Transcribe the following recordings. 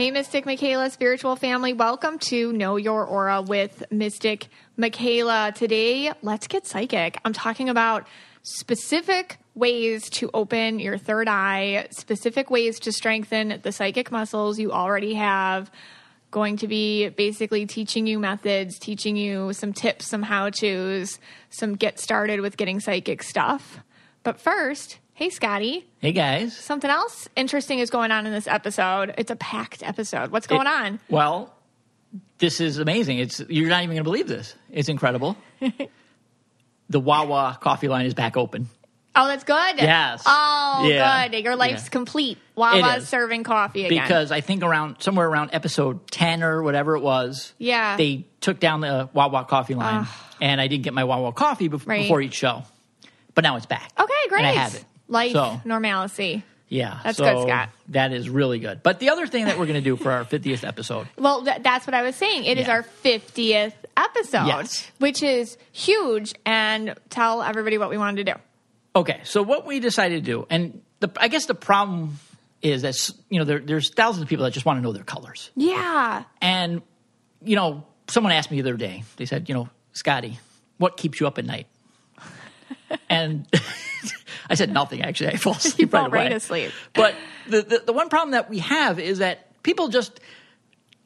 Hey, Mystic Michaela, spiritual family. Welcome to Know Your Aura with Mystic Michaela. Today, let's get psychic. I'm talking about specific ways to open your third eye, specific ways to strengthen the psychic muscles you already have. Going to be basically teaching you methods, teaching you some tips, some how to's, some get started with getting psychic stuff. But first, hey, Scotty. Hey guys. Something else interesting is going on in this episode. It's a packed episode. What's going It- on? Well, this is amazing. It's you're not even going to believe this. It's incredible. the Wawa coffee line is back open. Oh, that's good. Yes. Oh, Yeah. good. Your life's Yeah. complete. Wawa's serving coffee again. Because I think around somewhere around episode 10 or whatever it was, Yeah. they took down the Wawa coffee line and I didn't get my Wawa coffee bef- Right. before each show. But now it's back. okay, great. And I have it. Life So- normalcy. Yeah. That's so good, Scott. That is really good. But the other thing that we're going to do for our 50th episode Well, th- that's what I was saying. It is Yeah. our 50th episode, Yes. which is huge. And tell everybody what we wanted to do. Okay, so what we decided to do, and the, I guess the problem is that you know there, there's thousands of people that just want to know their colors, Yeah. and you know someone asked me the other day. They said, you know, Scotty, what keeps you up at night? and I said nothing. Actually, I fall asleep fall right away. right asleep. But the, the the one problem that we have is that people just,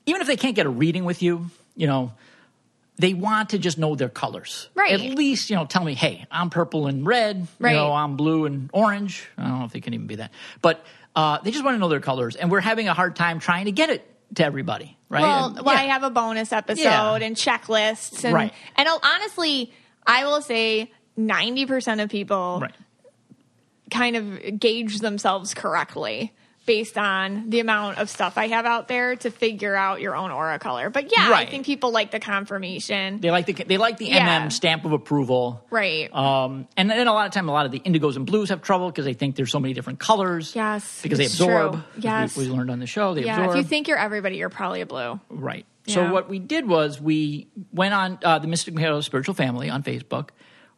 even if they can't get a reading with you, you know, they want to just know their colors. Right. At least, you know, tell me, hey, I'm purple and red. Right. You know, I'm blue and orange. I don't know if they can even be that. But uh, they just want to know their colors. And we're having a hard time trying to get it to everybody, right? Well, And- well yeah. I have a bonus episode Yeah. and checklists. And, Right. and I'll- honestly, I will say 90% of people Right. Kind of gauge themselves correctly based on the amount of stuff I have out there to figure out your own aura color. But yeah, I think people like the confirmation. They like the they like the Yeah. MM stamp of approval, Right. Um, and then a lot of time, a lot of the indigos and blues have trouble because they think there's so many different colors. Yes, because they absorb. true. Yes. we, we learned on the show they yeah, absorb. if you think you're everybody, you're probably a blue. Right. Yeah. So what we did was we went on uh, the Mystic Michaela Spiritual Family on Facebook.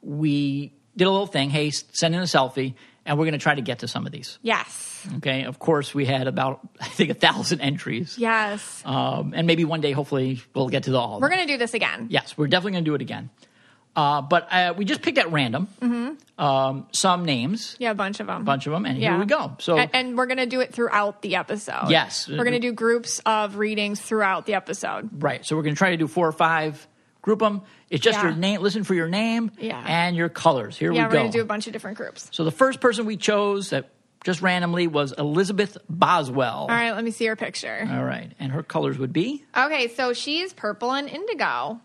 We did a little thing. Hey, send in a selfie, and we're going to try to get to some of these. Yes. Okay. Of course, we had about I think a thousand entries. Yes. Um, and maybe one day, hopefully, we'll get to the all. We're going to do this again. Yes, we're definitely going to do it again. Uh, but uh, we just picked at random um, some names, Yeah, a bunch of them. a bunch of them, and Yeah. here we go. So and, and we're going to do it throughout the episode. Yes. We're going to do groups of readings throughout the episode. Right. So we're going to try to do four or five, group them. It's just Yeah. your name. Listen for your name Yeah. and your colors. Here Yeah, we go. Yeah, we're going to do a bunch of different groups. so the first person we chose that just randomly was Elizabeth Boswell. All right, let me see her picture. All right. And her colors would be Okay, so she's purple and indigo.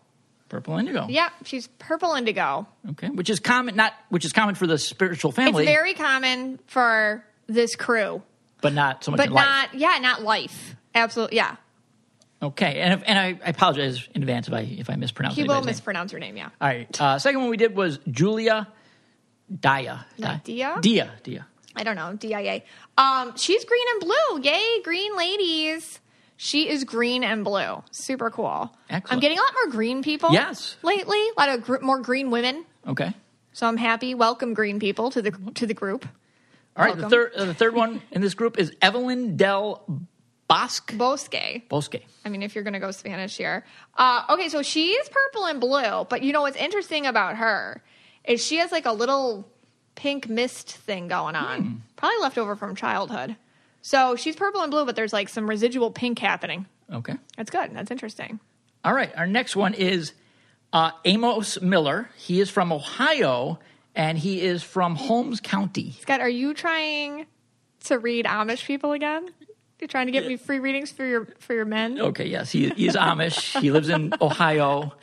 purple indigo. Yeah, she's purple indigo. Okay. Which is common, not which is common for the spiritual family, It's very common for this crew, but not so much but in life. not yeah, not life. Absolutely, yeah. Okay. And if, and I, I apologize in advance if I if I mispronounce He will name. mispronounce her name. Yeah. All right. Uh, second one we did was Julia Dia. Dia? Dia. Dia. I don't know, DIA. Um, she's green and blue. Yay, green ladies. She is green and blue. Super cool. Excellent. I'm getting a lot more green people. Yes. Lately, a lot of gr- more green women. Okay. So I'm happy. Welcome, green people, to the to the group. All right. The third uh, the third one in this group is Evelyn Del Bosque. Bosque. Bosque. I mean, if you're going to go Spanish here. Uh, okay, so she's purple and blue, but you know what's interesting about her is she has like a little pink mist thing going on, Hmm. probably left over from childhood. So she's purple and blue, but there's like some residual pink happening. Okay. That's good. That's interesting. All right. Our next one is uh, Amos Miller. He is from Ohio and he is from Holmes County. Scott, are you trying to read Amish people again? You're trying to get me free readings for your for your men? Okay. Yes. He, he is Amish. he lives in Ohio.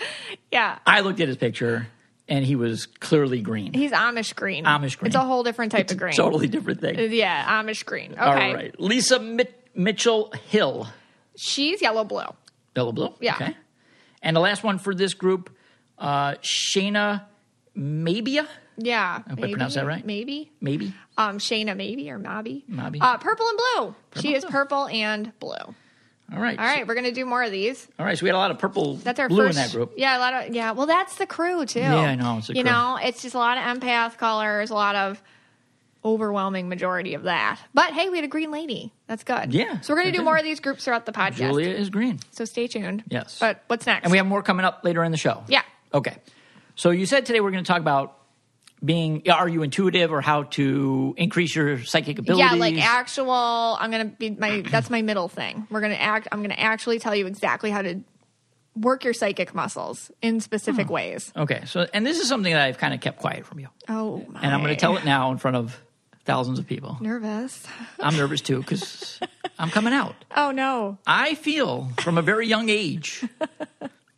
Yeah. I looked at his picture and he was clearly green. He's Amish green. Amish green. It's a whole different type of green. Totally different thing. Yeah, Amish green. Okay. All right. Lisa Mit- Mitchell Hill. She's yellow blue. Yellow blue. Yeah. Okay. And the last one for this group, uh, Shayna Mabia. Yeah. hope I pronounced that right. Maybe. Maybe. Um, Shayna, maybe or Mobby. Mobby. Uh, purple and blue. she is blue. purple and blue. All right. All right. right, we're gonna do more of these. All right. So we had a lot of purple, That's our blue first. in that group. Yeah, a lot of yeah. Well, that's the crew too. Yeah, I know, it's you crew. know, it's just a lot of empath colors, a lot of overwhelming majority of that. But hey, we had a green lady. That's good. Yeah, So we're going to do more of these groups throughout the podcast. Julia is green. So stay tuned. Yes. But what's next? And we have more coming up later in the show. Yeah. Okay. So you said today we're going to talk about being are you intuitive or how to increase your psychic abilities? yeah, like actual. I'm gonna be my. That's my middle thing. We're gonna act. I'm gonna actually tell you exactly how to work your psychic muscles in specific Hmm. ways. Okay. So and this is something that I've kind of kept quiet from you. Oh my! And I'm going to tell it now in front of thousands of people. Nervous. I'm nervous too cuz I'm coming out. Oh no. I feel from a very young age,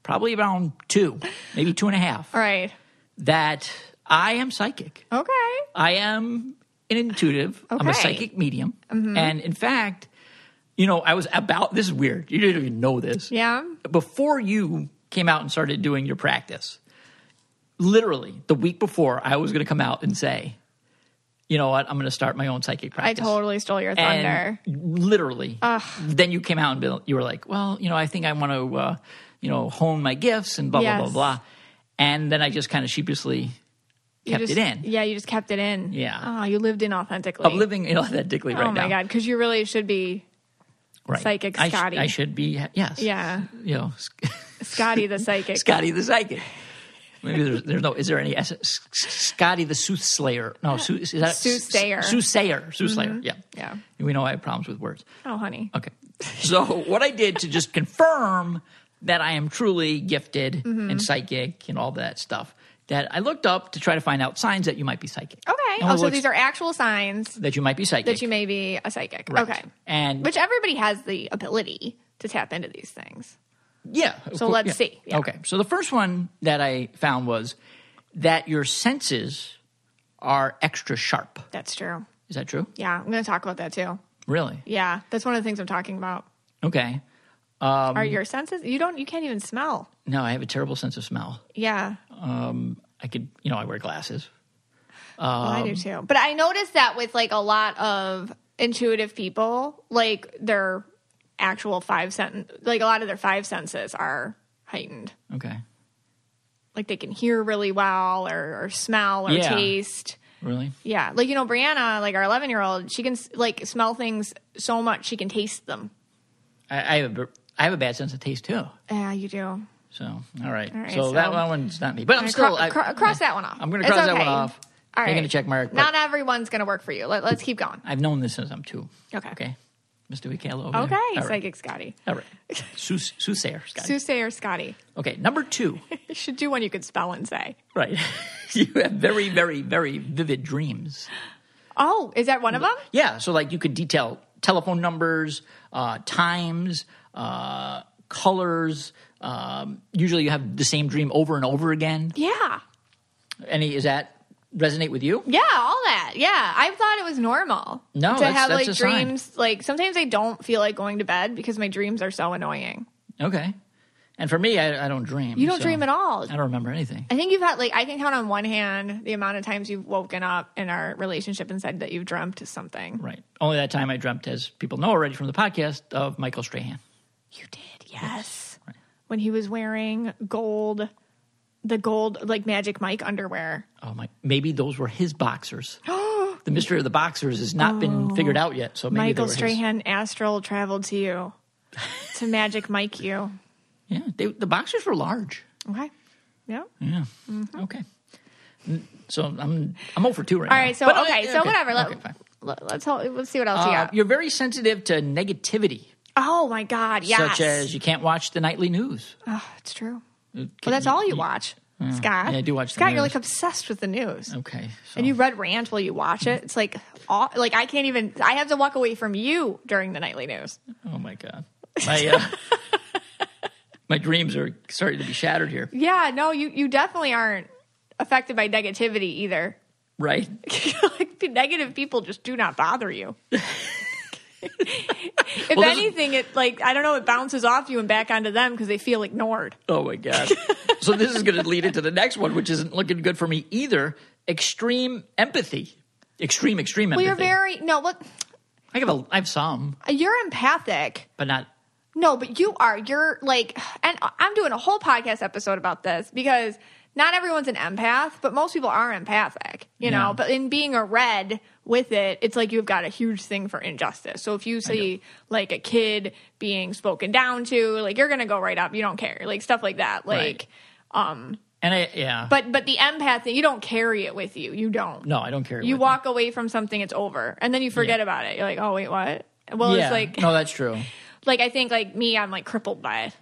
probably around two, maybe two and a half, All right. that I am psychic. Okay. I am an intuitive. I'm a psychic medium. And in fact, you know, I was about this is weird. You didn't even know this. Yeah. Before you came out and started doing your practice, literally the week before, I was going to come out and say, you know what, I'm going to start my own psychic practice. I totally stole your thunder. And literally, then you came out and you were like, well, you know, I think I want to, uh, you know, hone my gifts and blah, blah, Yes. blah, blah. And then I just kind of sheepishly kept just- it in. Yeah, you just kept it in. Yeah. Oh, you lived inauthentically. I'm living inauthentically right now. oh my now. god, because you really should be right. Psychic I sh- Scotty. I should be, yes. Yeah. You know, Scotty the psychic. Scotty the psychic. Maybe there's, there's no. Is there any S- Scotty the soothsayer? No, soo, is that Soothsayer. Soothsayer. Soothsayer. Yeah. Yeah. We know I have problems with words. Oh, honey. Okay. So what I did to just confirm that I am truly gifted Mm-hmm. and psychic and all that stuff, that I looked up to try to find out signs that you might be psychic. Okay. Oh, so these are actual signs that you might be psychic. that you may be a psychic. Right. Okay. And Which everybody has the ability to tap into these things. Yeah. So cour- let's yeah. see. Yeah. Okay. So the first one that I found was that your senses are extra sharp. That's true. Is that true? Yeah, I'm going to talk about that too. Really? Yeah, that's one of the things I'm talking about. Okay. Are um, your senses? You don't. You can't even smell. No, I have a terrible sense of smell. Yeah, I could, you know, I wear glasses. well, I Um, do too. But I noticed that with like a lot of intuitive people, like their actual five sen like a lot of their five senses are heightened. Okay. Like they can hear really well, or, or smell, or Yeah. taste. Really? Yeah, like you know, Brianna, like our 11 year old, she can like smell things so much she can taste them. I, I have a, I have a bad sense of taste too. Yeah, you do. So, all right. All right, so, so- that one- one's not me, but I'm right, still cro- I- cro- cross that one off. I'm going to cross that one okay. off. All right. a check mark. Not everyone's going to work for you. Let, let's keep going. I've known this since I'm two. Okay. Okay. Mr. Over Okay, there. All right. psychic Scotty. All right. Sooth- Soothsayer, Scotty. Soothsayer Scotty. Okay, number two. You should do one you could spell and say. Right. you have very, very, very vivid dreams. Oh, is that one of them? Yeah. So, like, you could detail telephone numbers, uh, times, uh, colors. Um, usually, you have the same dream over and over again. Yeah. Any is that resonate with you? Yeah, all that. Yeah. I thought it was normal. No, To that's- have that's like a sign. dreams. Like sometimes I don't feel like going to bed because my dreams are so annoying. Okay. And for me, I, I don't dream. You don't so dream at all. I don't remember anything. I think you've had like I can count on one hand the amount of times you've woken up in our relationship and said that you've dreamt something. Right. Only that time I dreamt, as people know already from the podcast, of Michael Strahan. You did, yes. When he was wearing gold, the gold like Magic Mike underwear. Oh my! Maybe those were his boxers. the mystery of the boxers has not been figured out yet. So maybe Michael were his. Strahan astral traveled to you to Magic Mike you. Yeah, they, the boxers were large. Okay. Yeah. Yeah. Mm-hmm. Okay. So I'm I'm over two right All now. All right. So But, uh, okay. So whatever. Let, Okay, let, us let's see what else you Uh, got. you're very sensitive to negativity, Oh my God. Yes. such as you can't watch the nightly news. Oh, it's true. Well, Well, that's all you watch, Scott. yeah, I do watch the Scott, you're like obsessed with the news. Okay. So. And you read rant while you watch it. It's like, aw- like I can't even. I have to walk away from you during the nightly news. oh my god. My uh, my dreams are starting to be shattered here. Yeah, no, you you definitely aren't affected by negativity either. Right. like the negative people just do not bother you. if Well, anything, it like I don't know, it bounces off you and back onto them because they feel ignored. Oh my god. so this is going to lead into the next one, which isn't looking good for me either. Extreme empathy. Extreme, extreme Well, empathy. you're very no. Look, I have a, I have some, uh, you're empathic. but not. No, but you are. You're like, and I'm doing a whole podcast episode about this because not everyone's an empath, but most people are empathic, you know. But in being a red with it, it's like you've got a huge thing for injustice. So if you see like a kid being spoken down to, like you're gonna go right up. You don't care, like stuff like that. Like, Right. And I, yeah. but but the empath thing, you don't carry it with you. You don't. no, I don't care. You with walk away from something, it's over, and then you forget about it. You're like, oh wait, what? Well, Yeah. it's like no, that's true. like I think like me, I'm like crippled by it.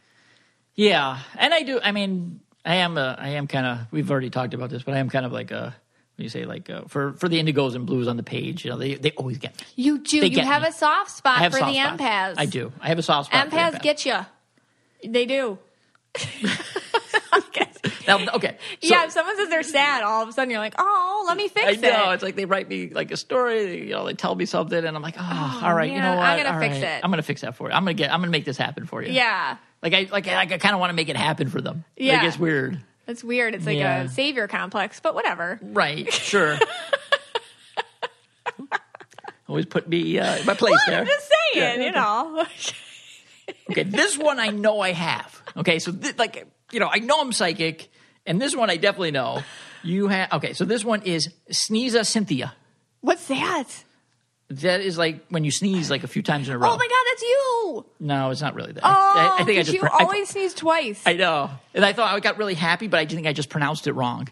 Yeah, and I do. I mean, I am. A, I am kind of. We've already talked about this, but I am kind of like a. You say? Like uh, for for the indigos and blues on the page, you know, they they always get me. You do. They You have me. a soft spot for soft the spots. empaths. I do. I have a soft spot. Empaths empaths. get you. They do. Now, okay. so- yeah, if someone says they're sad, all of a sudden you're like, oh, let me fix I know. it. It's like they write me like a story. You know, they tell me something, and I'm like, oh, all right. you know what? I'm gonna All fix right. it. I'm gonna fix that for you. I'm gonna get. I'm gonna make this happen for you. Yeah, Like I like I, I kind of want to make it happen for them. Yeah. Like it's weird. That's weird. It's like Yeah. a savior complex, but whatever. Right. Sure. Always put me uh, in my place there. I'm just saying, Yeah, you know. Okay, this one I know I have. Okay, so th- like you know, I know I'm psychic, and this one I definitely know. You have okay, so this one is Sneeza Cynthia. What's that? That is like when you sneeze like a few times in a row. Oh my god, that's you! No, it's not really that. Oh, I, I oh, think I just you pro- I- always sneeze twice. I know, and I thought I got really happy, but I think I just pronounced it wrong,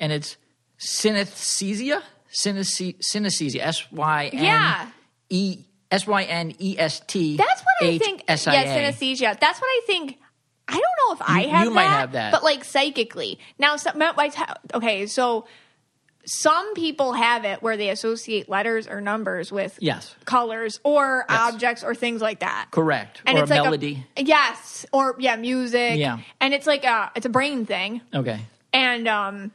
and it's synesthesia, Synesthesia, synesthesia, S Y Yeah. N E S Y N E S T. That's what I think. I Yeah, synesthesia. That's what I think. I don't know if I You- have you that, might have that. but like psychically. Now, some, my t- okay, so some people have it where they associate letters or numbers with Yes. colors or Yes. objects or things like that. Correct. And or it's a like melody. A, yes, or yeah, music. Yeah. and it's like a it's a brain thing. okay. And um,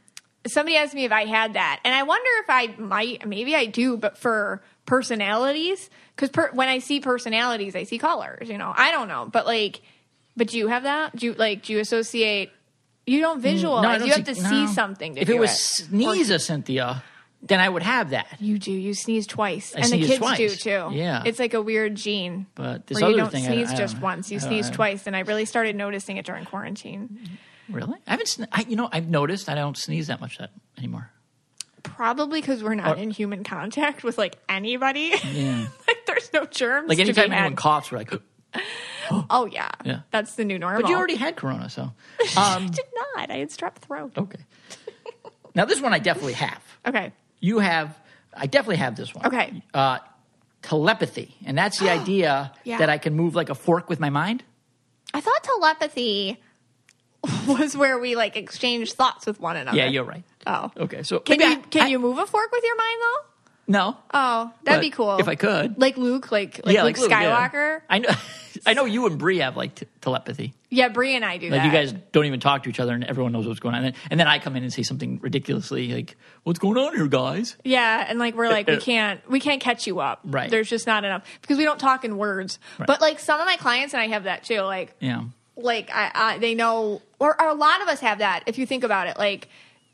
somebody asked me if I had that, and I wonder if I might. Maybe I do, but for personalities, because per, when I see personalities, I see colors. You know, I don't know, but like, but do you have that? Do you like? Do you associate? You don't mm. visualize. No, I don't you have to see- no. something. To If do it If it was Or- Cynthia, then I would have that. you do. You sneeze twice, I and the kids twice. do too. Yeah. it's like a weird gene. But this where you don't thing, sneeze I just don't- once, you sneeze twice, and I really started noticing it during quarantine. Really? I haven't. Sne- I, you know, I've noticed I don't sneeze that much that anymore. Probably because we're not Or- in human contact with like anybody. Yeah. like there's no germs. Like to be anytime anyone coughs, we're like, Oh yeah, Yeah. That's the new normal. but you already had Corona, so. I Um, did not. I had strep throat. okay. Now this one I definitely have. Okay. You have. I definitely have this one. Okay. Uh, telepathy, and that's the idea Yeah. that I can move like a fork with my mind. I thought telepathy was where we like exchange thoughts with one another. Yeah, you're right. Oh. Okay, so Can you I- can I- you move a fork with your mind though? No. Oh, that'd be cool. if I could. like Luke, like like yeah, Luke like Luke, yeah. Skywalker. I know. I know you and Bree have like t- telepathy. Yeah, Brie and I do Like that. you guys don't even talk to each other, and everyone knows what's going on. And then, and then I come in and say something ridiculously like, "What's going on here, guys?" Yeah, and like we're like we can't we can't catch you up. Right. There's just not enough because we don't talk in words. Right. But like some of my clients and I have that too. Like Yeah. like I, I they know or, or a lot of us have that if you think about it like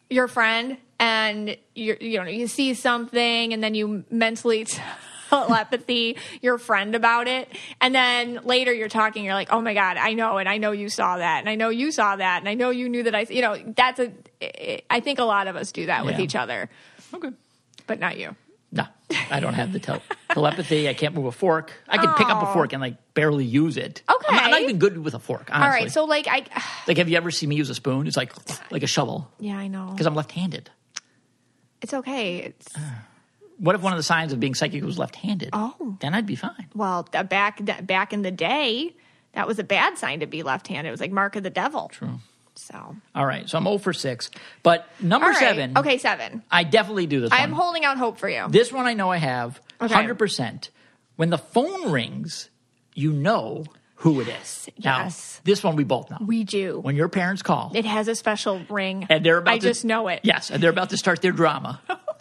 your friend and you you know you see something and then you mentally telepathy your friend about it and then later you're talking you're like oh my god i know and i know you saw that and i know you saw that and i know you knew that i you know that's a i think a lot of us do that with Yeah. each other Okay. but not you No, I don't have the tel- telepathy. I can't move a fork. I can pick up a Oh. fork and like barely use it. I'm not, I'm not even good with a fork. Honestly. all right so like i like, have you ever seen me use a spoon? It's like like a shovel yeah i know because I'm left-handed. it's okay it's What if one of the signs of being psychic was left-handed? Oh. then I'd be fine. Well, uh, back back in the day, that was a bad sign to be left-handed. It was like mark of the devil. True. So, All right, so I'm 0 for six. But number right. seven, Okay, seven. I definitely do this. I'm one. holding out hope for you. This one I know I have Okay. 100%. When the phone rings, you know who it is. Now, yes. this one we both know. we do. when your parents call it has a special ring. and they're about I to, just know it. Yes, and they're about to start their drama.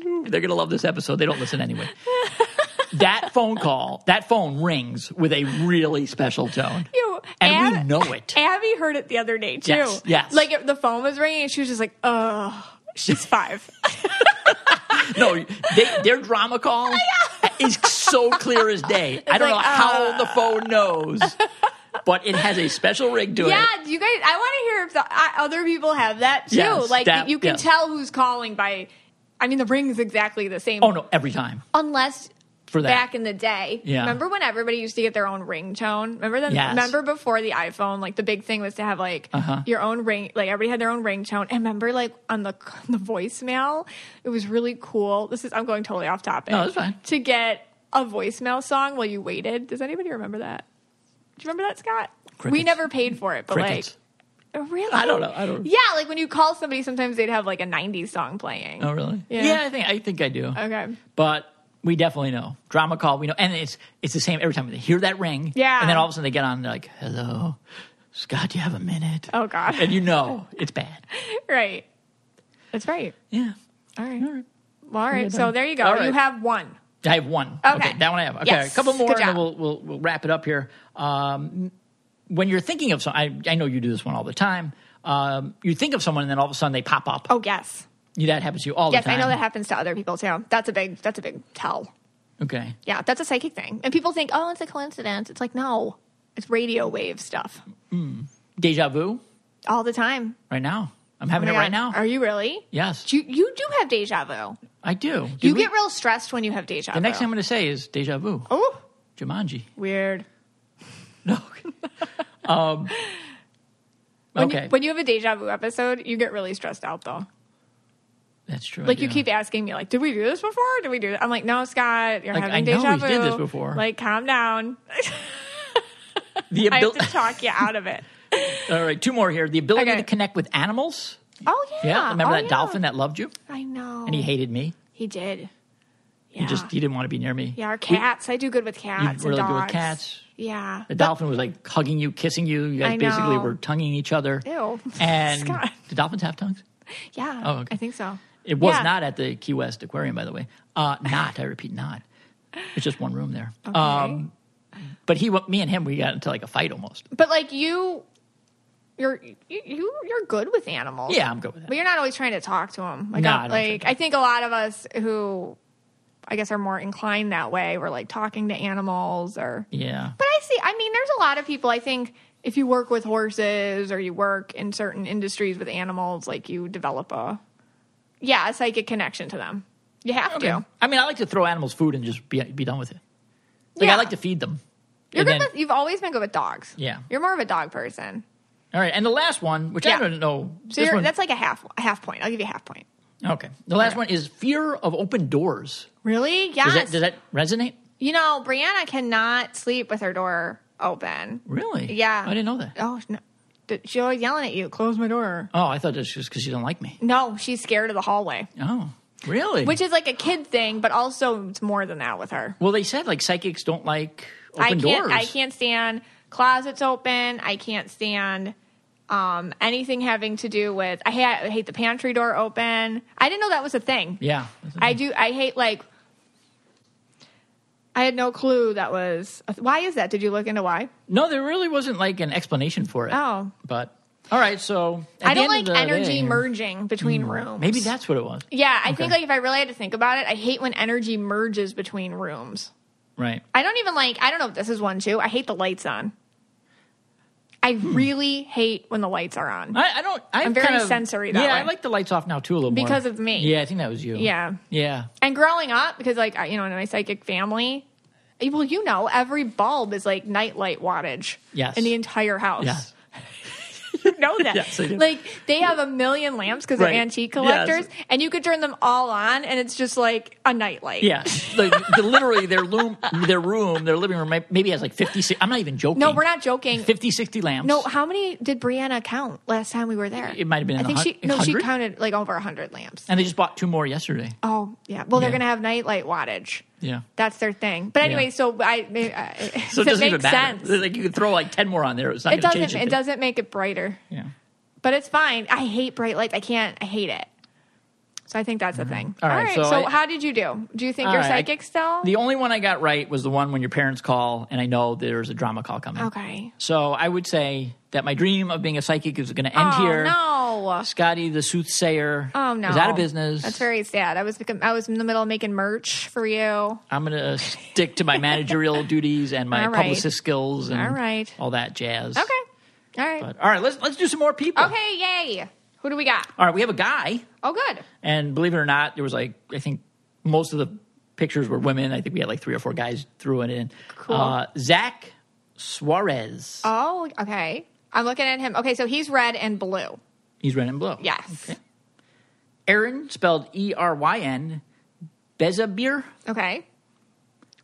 they're going to love this episode. They don't listen anyway. that phone call, that phone rings with a really special tone. You, and we know it. Abby heard it the other day too. Yes, yes. Like the phone was ringing, and she was just like, "Oh, she's five. No, they, their drama call is so clear as day. I don't like, know how uh, the phone knows. but it has a special rig to it. Yeah, you guys. I want to hear if the, uh, other people have that too. Yes, like that- you can tell who's calling by. I mean, the ring is exactly the same. Oh no, every time unless for that. back in the day. Yeah. Remember when everybody used to get their own ringtone? Remember them? Yes. Remember before the iPhone, like the big thing was to have like Uh-huh. your own ring. Like everybody had their own ringtone. And remember, like on the the voicemail, it was really cool. This is I'm going totally off topic. No, that's fine. To get a voicemail song while you waited. Does anybody remember that? Do you remember that, Scott? We never paid for it, but Crickets. like. Really? I don't know. I don't- Yeah, like when you call somebody, sometimes they'd have like a '90s song playing. oh really? Yeah. yeah, I think I think I do. Okay. But we definitely know drama call. We know, and it's it's the same every time they hear that ring. Yeah. and then all of a sudden they get on. They're like, "Hello, Scott, do you have a minute?" Oh God. and you know it's bad. right. That's right. Yeah, All right. all right. Well, all right. So there you go. Right. You have one. I have one. Okay. that one I have. Okay, Yes. a couple more, and then we'll, we'll we'll wrap it up here. Um, when you're thinking of some, I, I know you do this one all the time. Um, you think of someone, and then all of a sudden they pop up. Oh yes. That happens to you all Yes, the I know that happens to other people too. That's a big. That's a big tell. Okay. Yeah, that's a psychic thing, and people think, oh, it's a coincidence. It's like no, it's radio wave stuff Deja vu all the time. right now. I'm Oh having my it right now. Are you really? yes, Do you, you do have deja vu. I do. Did You we- get real stressed when you have deja the vu. The next thing I'm going to say is deja vu. Oh, Jumanji. weird. No. um, When okay, You, when you have a deja vu episode, you get really stressed out though. that's true. Like you keep asking me, like, did we do this before? Did we do that? I'm like, no, Scott, you're Like, having I know deja we vu. did this before. Like, calm down. the I have ability. to talk you out of it. All right, two more here. The ability Okay. to connect with animals. Oh yeah. Yeah, remember Oh, that yeah. dolphin that loved you I know. and he hated me. He did. Yeah. He just he didn't want to be near me. yeah, our cats. I do good with cats. really and good with cats. Yeah. The dolphin was like hugging you, kissing you. You guys I basically know. were tonguing each other. Ew. And Scott. do dolphins have tongues? Yeah. Oh, okay. I think so. It was Yeah. not at the Key West Aquarium, by the way. Uh, not, I repeat, not. It's just one room there. Okay. Um, but he, me and him, we got into like a fight almost. But like you, you're you, you you're good with animals. Yeah, I'm good with that. But you're not always trying to talk to them. Like, No, I, like. I think a lot of us who, I guess, are more inclined that way. We're like talking to animals, or. Yeah. But I see. I mean, there's a lot of people. I think if you work with horses or you work in certain industries with animals, like you develop a, yeah, a psychic connection to them. You have Okay. to. I mean, I like to throw animals food and just be, be done with it. Like, Yeah. I like to feed them. You're good then, with, you've always been good with dogs. Yeah. You're more of a dog person. all right. And the last one, which Yeah. I don't know. So that's like a half a half point. I'll give you a half point. Okay. The last one is fear of open doors. Really? Yes. Does that, does that resonate? You know, Brianna cannot sleep with her door open. Really? Yeah. I didn't know that. Oh, no. She's always yelling at you, close my door. Oh, I thought this was because she didn't like me. No, she's scared of the hallway, Oh, really? which is like a kid thing, but also it's more than that with her. well, they said like psychics don't like open I can't, doors. I can't stand closets open. I can't stand um, anything having to do with, I, ha- I hate the pantry door open. I didn't know that was a thing. Yeah. I do, I hate like, I had no clue that was, why is that? Did you look into why? No, there really wasn't like an explanation for it. Oh. But all right, so I the don't like energy day- merging between rooms. Maybe that's what it was. Yeah, I think like if I really had to think about it, I hate when energy merges between rooms. Right. I don't even like. I don't know if this is one too. I hate the lights on. I really hate when the lights are on. Hmm. I, I don't. I'm, very kind of, sensory that Yeah, way. I like the lights off now too a little more Because of me. Yeah, I think that was you. Yeah. Yeah. And growing up, because like I- you know, in my psychic family, well, you know, every bulb is like nightlight wattage. Yes. In the entire house. Yes. You know that. Yes, I do. Like they have a million lamps because Right. they're antique Yes. collectors, and you could turn them all on, and it's just like a nightlight. Yeah. like, the, literally, their room, their room, their living room, maybe has like 50. I'm not even joking. No, we're not joking. 50, 60 lamps. No, how many did Brianna count last time we were there? It might have been I think she no, she counted like over hundred lamps. And they just bought two more yesterday. Oh yeah, well they're gonna have nightlight wattage. Yeah. That's their thing. But anyway, Yeah. so I, I So it it doesn't even makes matter. sense. Like you could throw like 10 more on there. It's not It doesn't. change It doesn't make it brighter, Yeah. but it's fine. I hate bright lights. I can't. I hate it. So I think that's the thing. Mm-hmm. All right, so So, I- how did you do? Do you think you're right, I- psychic still? The only one I got right was the one when your parents call, and I know there's a drama call coming. okay. So I would say that my dream of being a psychic is going to end oh here. no. no. Scotty the soothsayer Oh no. is out of business. That's very sad. I was I was in the middle of making merch for you. I'm gonna stick to my managerial duties and my All right. publicist skills and All right. all that jazz. Okay. All right. But, all right, let's let's do some more people. okay, yay. Who do we got? All right, we have a guy, Oh good. and believe it or not, there was like I think most of the pictures were women. I think we had like three or four guys threw it in. Cool. Uh, Zach Suarez. Oh, okay. I'm looking at him. Okay, so he's red and blue. He's red and blue. Yes. Okay. Eryn, spelled E R Y N, Bezabir. Okay.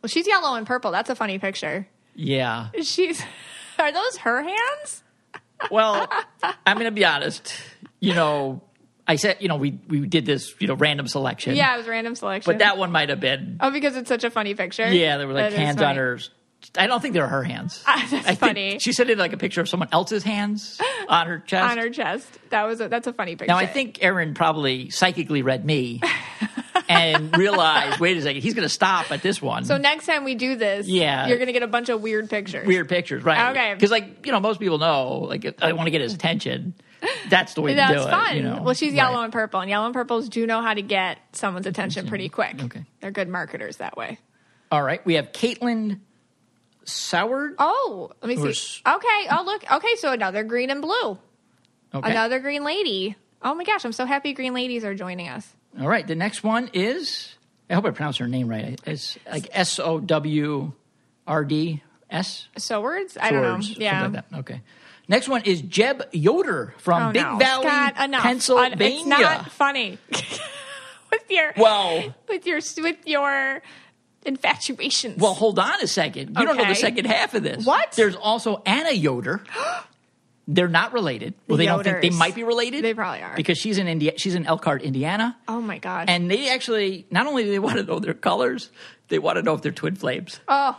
Well, she's yellow and purple. That's a funny picture. Yeah. She's. Are those her hands? Well, I'm going to be honest. You know, I said, you know, we we did this, you know, random selection. Yeah, it was random selection. But that one might have been. Oh, because it's such a funny picture. Yeah, there were like That hands on her. I don't think they're her hands. That's I funny. She said it like a picture of someone else's hands on her chest. on her chest. That was a, that's a funny picture. Now I think Eryn probably psychically read me and realized, wait a second, he's going to stop at this one. so. Next time we do this, Yeah. you're gonna get a bunch of weird pictures. weird pictures, right? Okay. Because like you know, most people know, like I want to get his attention. That's the way That's to do fun. it. You know? Well, she's yellow Right. and purple, and yellow and purples do know how to get someone's attention pretty quick. Okay. They're good marketers that way. All right, we have Caitlin Soward. Oh, let me see. Okay. Oh, look. Okay, so another green and blue. Okay. Another green lady. Oh my gosh, I'm so happy green ladies are joining us. All right, the next one is. I hope I pronounced her name right. It's like S O W R D S. So words? I don't know. Swords, Yeah. like that. Okay. Next one is Jeb Yoder from Oh, Big no. Valley, Scott, enough. Pennsylvania. It's not funny. with your Well- with your with your infatuations. Well, hold on a second. You don't know the second half of this. What? There's also Anna Yoder. They're not related. Well, The they don't think they might be related. They probably are. because she's in India. She's in Elkhart, Indiana, oh my god. and they actually not only do they want to know their colors, they want to know if they're twin flames. oh,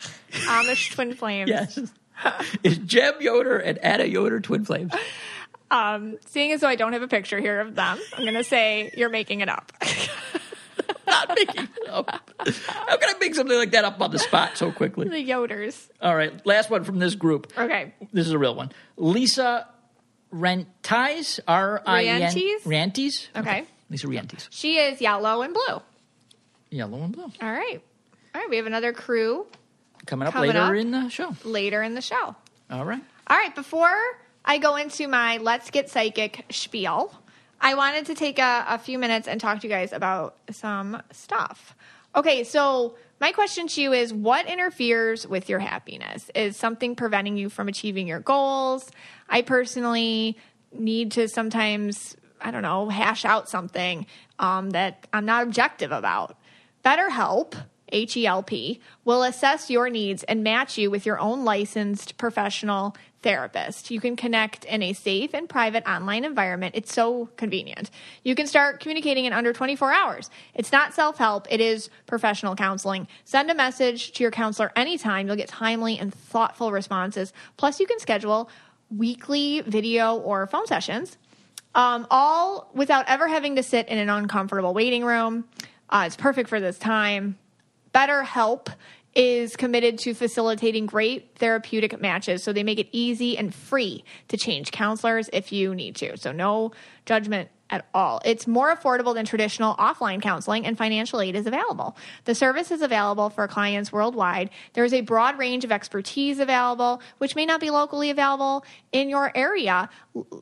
Amish twin flames. Yes. Is Jeb Yoder and Anna Yoder twin flames? Um, seeing as though I don't have a picture here of them, I'm going to say you're making it up. Not making it up. How can I make something like that up on the spot so quickly? the Yoders. All right, last one from this group. Okay. This is a real one. Lisa Rentis, R I N Rientes? Rientes. Okay. Lisa Rientes. She is yellow and blue. Yellow and blue. All right. All right. We have another crew Coming up Coming later up. in the show. later in the show. All right. All right, before I go into my Let's Get Psychic spiel, I wanted to take a, a few minutes and talk to you guys about some stuff. Okay, so my question to you is what interferes with your happiness? Is something preventing you from achieving your goals? I personally need to sometimes, I don't know, hash out something um, that I'm not objective about. BetterHelp, H E L P, will assess your needs and match you with your own licensed professional therapist. You can connect in a safe and private online environment. It's so convenient. You can start communicating in under 24 hours. It's not self help, it is professional counseling. Send a message to your counselor anytime. You'll get timely and thoughtful responses. Plus, you can schedule weekly video or phone sessions um, all without ever having to sit in an uncomfortable waiting room. Uh, it's perfect for this time. BetterHelp is committed to facilitating great therapeutic matches, so they make it easy and free to change counselors if you need to. So, no judgment at all. It's more affordable than traditional offline counseling, and financial aid is available. The service is available for clients worldwide. There's a broad range of expertise available, which may not be locally available in your area.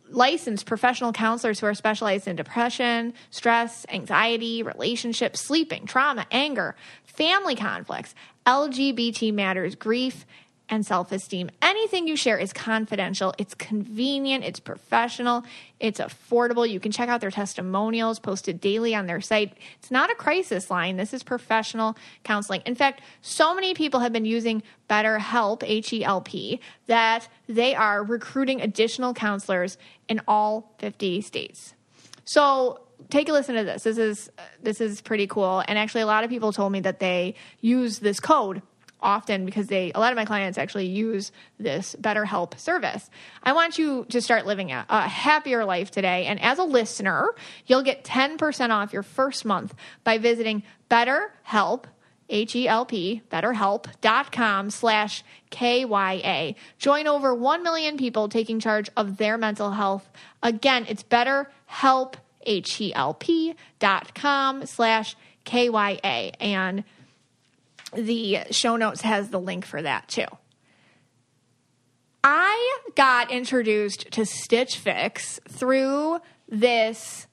Licensed professional counselors who are specialized in depression, stress, anxiety, relationships, sleeping, trauma, anger, family conflicts, LGBT matters, grief, and self esteem. Anything you share is confidential. It's convenient, it's professional, it's affordable. You can check out their testimonials posted daily on their site. It's not a crisis line. This is professional counseling. In fact, so many people have been using BetterHelp, H E L P, that they are recruiting additional counselors in all 50 states. So take a listen to this. This is this is pretty cool. And actually, a lot of people told me that they use this code often because they a lot of my clients actually use this BetterHelp service. I want you to start living a, a happier life today. And as a listener, you'll get 10% off your first month by visiting BetterHelp, H-E-L-P, betterhelp.com slash K-Y-A. Join over 1 million people taking charge of their mental health. Again, it's betterhelp, H-E-L-P dot com slash K-Y-A. And the show notes has the link for that too. I got introduced to Stitch Fix through this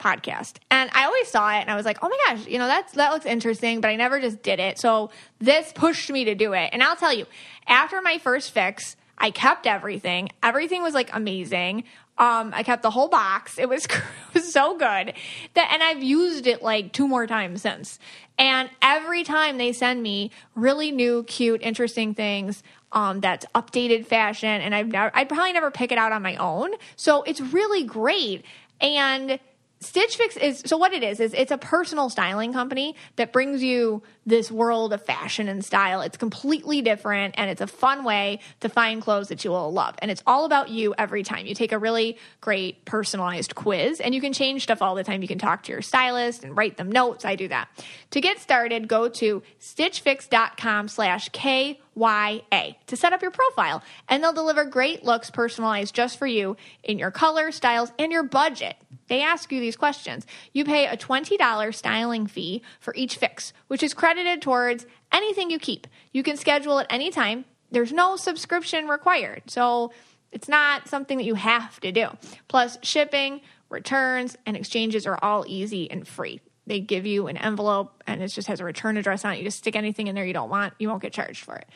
podcast. And I always saw it and I was like, "Oh my gosh, you know, that's that looks interesting, but I never just did it." So, this pushed me to do it. And I'll tell you, after my first fix, I kept everything. Everything was like amazing. Um, I kept the whole box. It was, it was so good that, and I've used it like two more times since. And every time they send me really new, cute, interesting things, um, that's updated fashion, and I've never, I'd probably never pick it out on my own. So it's really great. And Stitch Fix is so what it is is it's a personal styling company that brings you this world of fashion and style. It's completely different and it's a fun way to find clothes that you will love. And it's all about you every time. You take a really great personalized quiz and you can change stuff all the time. You can talk to your stylist and write them notes. I do that. To get started, go to stitchfix.com slash KYA to set up your profile and they'll deliver great looks personalized just for you in your color, styles, and your budget. They ask you these questions. You pay a $20 styling fee for each fix, which is credited towards anything you keep. You can schedule at any time. There's no subscription required. So it's not something that you have to do. Plus, shipping, returns, and exchanges are all easy and free. They give you an envelope and it just has a return address on it. You just stick anything in there you don't want, you won't get charged for it.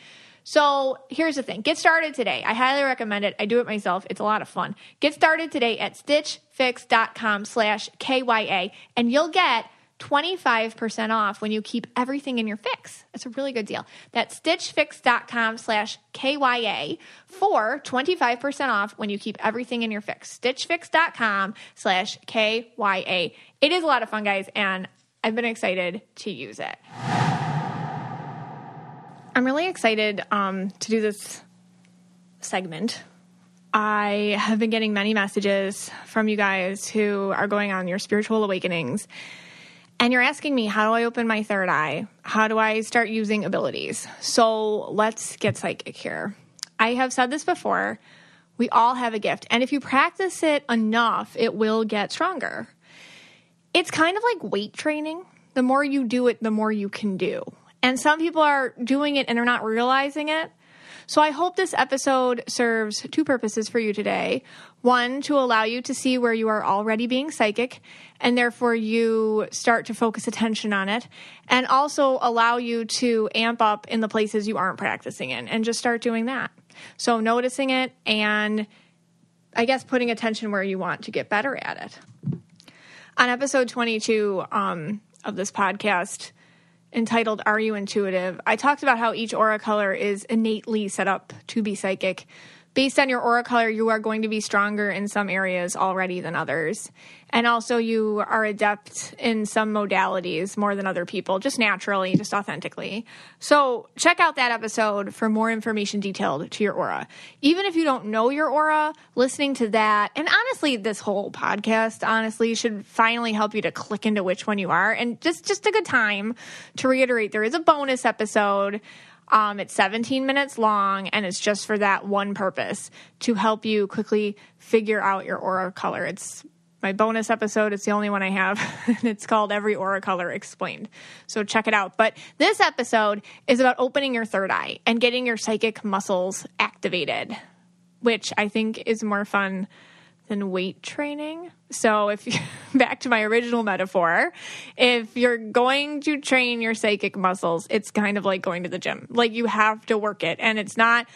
So here's the thing get started today. I highly recommend it. I do it myself. It's a lot of fun. Get started today at stitchfix.com slash KYA and you'll get 25% off when you keep everything in your fix. That's a really good deal. That's stitchfix.com slash KYA for 25% off when you keep everything in your fix. Stitchfix.com slash KYA. It is a lot of fun, guys, and I've been excited to use it. I'm really excited um, to do this segment. I have been getting many messages from you guys who are going on your spiritual awakenings. And you're asking me, how do I open my third eye? How do I start using abilities? So let's get psychic here. I have said this before. We all have a gift. And if you practice it enough, it will get stronger. It's kind of like weight training. The more you do it, the more you can do. And some people are doing it and are not realizing it. So I hope this episode serves two purposes for you today. One, to allow you to see where you are already being psychic and therefore you start to focus attention on it. And also allow you to amp up in the places you aren't practicing in and just start doing that. So noticing it and I guess putting attention where you want to get better at it. On episode 22 um, of this podcast, entitled Are You Intuitive? I talked about how each aura color is innately set up to be psychic. Based on your aura color, you are going to be stronger in some areas already than others. And also, you are adept in some modalities more than other people, just naturally, just authentically. So, check out that episode for more information detailed to your aura. Even if you don't know your aura, listening to that, and honestly, this whole podcast, honestly, should finally help you to click into which one you are. And just, just a good time to reiterate there is a bonus episode. Um, it's 17 minutes long and it's just for that one purpose to help you quickly figure out your aura color. It's my bonus episode. It's the only one I have. and it's called Every Aura Color Explained. So check it out. But this episode is about opening your third eye and getting your psychic muscles activated, which I think is more fun than weight training. So if you back to my original metaphor, if you're going to train your psychic muscles, it's kind of like going to the gym. Like you have to work it. And it's not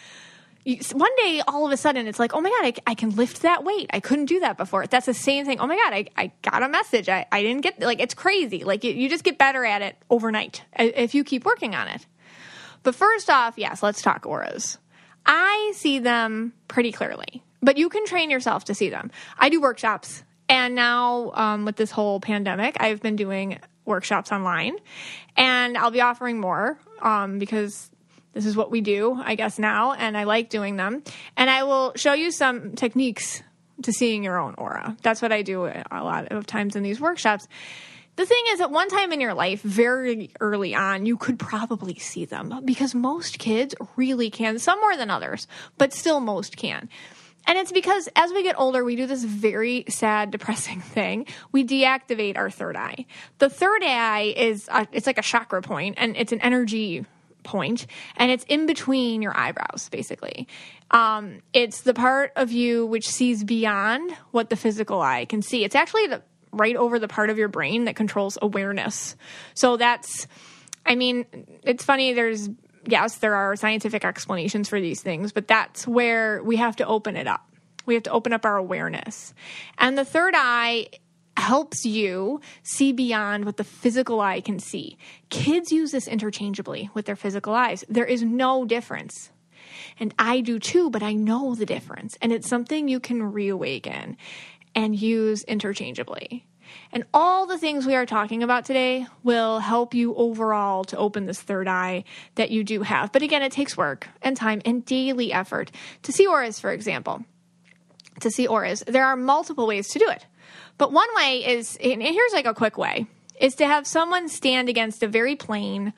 you, one day all of a sudden it's like oh my god I, I, can lift that weight. I couldn't do that before. That's the same thing. Oh my god i, I got a message. I, I didn't get like it's crazy. Like you, you just get better at it overnight if you keep working on it. But first off yes let's talk auras. I see them pretty clearly but you can train yourself to see them i do workshops and now um, with this whole pandemic i've been doing workshops online and i'll be offering more um, because this is what we do, I guess, now, and I like doing them. And I will show you some techniques to seeing your own aura. That's what I do a lot of times in these workshops. the thing is, at one time in your life, very early on, you could probably see them because most kids really can, some more than others, but still most can. And it's because as we get older, we do this very sad, depressing thing. We deactivate our third eye. The third eye is, a, it's like a chakra point and it's an energy point and it's in between your eyebrows basically um, it's the part of you which sees beyond what the physical eye can see it's actually the right over the part of your brain that controls awareness so that's i mean it's funny there's yes there are scientific explanations for these things but that's where we have to open it up we have to open up our awareness and the third eye helps you see beyond what the physical eye can see. Kids use this interchangeably with their physical eyes. There is no difference. And I do too, but I know the difference. And it's something you can reawaken and use interchangeably. And all the things we are talking about today will help you overall to open this third eye that you do have. But again, it takes work and time and daily effort. To see auras, for example, to see auras, there are multiple ways to do it. But one way is, and here's like a quick way, is to have someone stand against a very plain,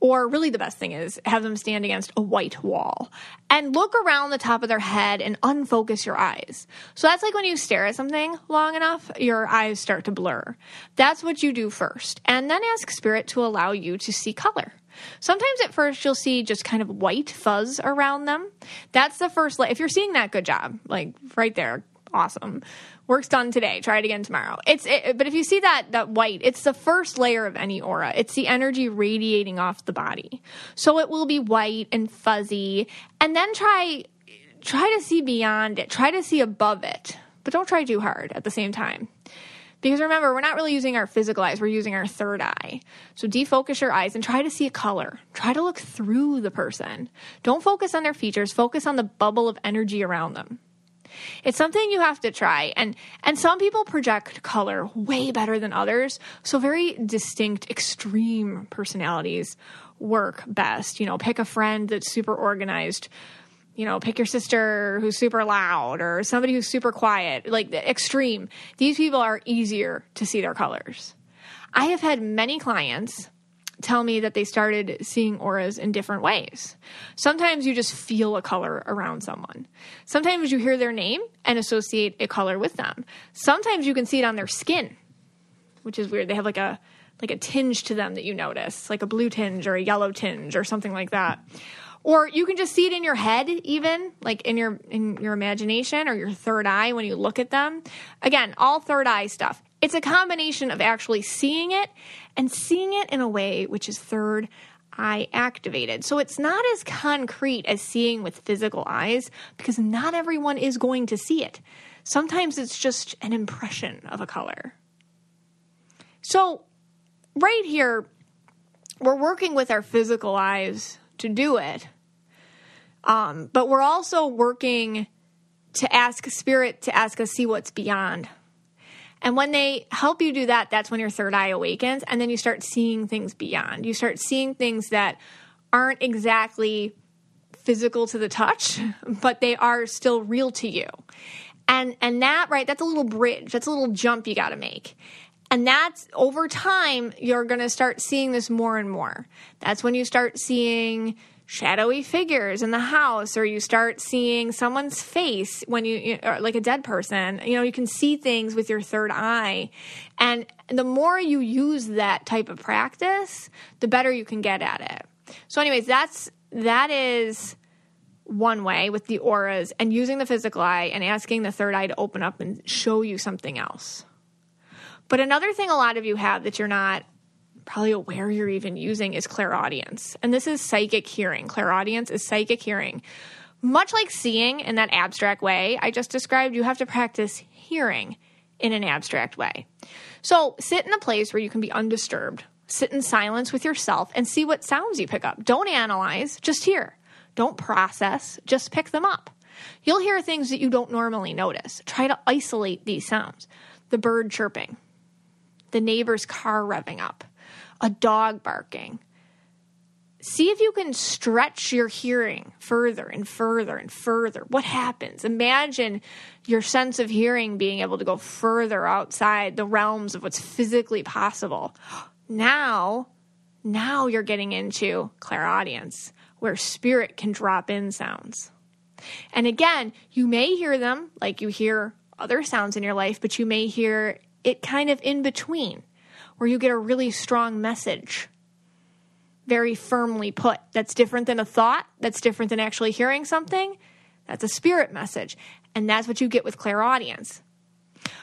or really the best thing is have them stand against a white wall and look around the top of their head and unfocus your eyes. So that's like when you stare at something long enough, your eyes start to blur. That's what you do first. And then ask spirit to allow you to see color. Sometimes at first you'll see just kind of white fuzz around them. That's the first, if you're seeing that, good job. Like right there, awesome work's done today. Try it again tomorrow. It's it, but if you see that that white it's the first layer of any aura. It's the energy radiating off the body. So it will be white and fuzzy. And then try try to see beyond it. Try to see above it. But don't try too hard at the same time. Because remember, we're not really using our physical eyes, we're using our third eye. So defocus your eyes and try to see a color. Try to look through the person. Don't focus on their features, focus on the bubble of energy around them. It's something you have to try. And and some people project color way better than others. So very distinct extreme personalities work best. You know, pick a friend that's super organized. You know, pick your sister who's super loud or somebody who's super quiet. Like the extreme. These people are easier to see their colors. I have had many clients tell me that they started seeing auras in different ways. Sometimes you just feel a color around someone. Sometimes you hear their name and associate a color with them. Sometimes you can see it on their skin, which is weird. They have like a like a tinge to them that you notice, like a blue tinge or a yellow tinge or something like that. Or you can just see it in your head even, like in your in your imagination or your third eye when you look at them. Again, all third eye stuff. It's a combination of actually seeing it and seeing it in a way which is third eye activated. So it's not as concrete as seeing with physical eyes because not everyone is going to see it. Sometimes it's just an impression of a color. So, right here, we're working with our physical eyes to do it, um, but we're also working to ask spirit to ask us see what's beyond and when they help you do that, that's when your third eye awakens. And then you start seeing things beyond. You start seeing things that aren't exactly physical to the touch, but they are still real to you. And and that right, that's a little bridge. That's a little jump you got to make. And that's over time, you're going to start seeing this more and more. That's when you start seeing shadowy figures in the house or you start seeing someone's face when you like a dead person you know you can see things with your third eye. And the more you use that type of practice the better you can get at it. So anyways that's that is one way with the auras and using the physical eye and asking the third eye to open up and show you something else. But another thing a lot of you have that you're not probably aware you're even using is clairaudience. And this is psychic hearing. Clairaudience is psychic hearing. Much like seeing in that abstract way I just described, you have to practice hearing in an abstract way. So sit in a place where you can be undisturbed. Sit in silence with yourself and see what sounds you pick up. Don't analyze, just hear. Don't process, just pick them up. You'll hear things that you don't normally notice. Try to isolate these sounds the bird chirping, the neighbor's car revving up, a dog barking, see if you can stretch your hearing further and further and further. What happens? Imagine your sense of hearing being able to go further outside the realms of what's physically possible. Now, now you're getting into clairaudience, where spirit can drop in sounds. And again, you may hear them like you hear other sounds in your life, but you may hear it kind of in between, where you get a really strong message very firmly put. That's different than a thought, that's different than actually hearing something. That's a spirit message. And that's what you get with clairaudience.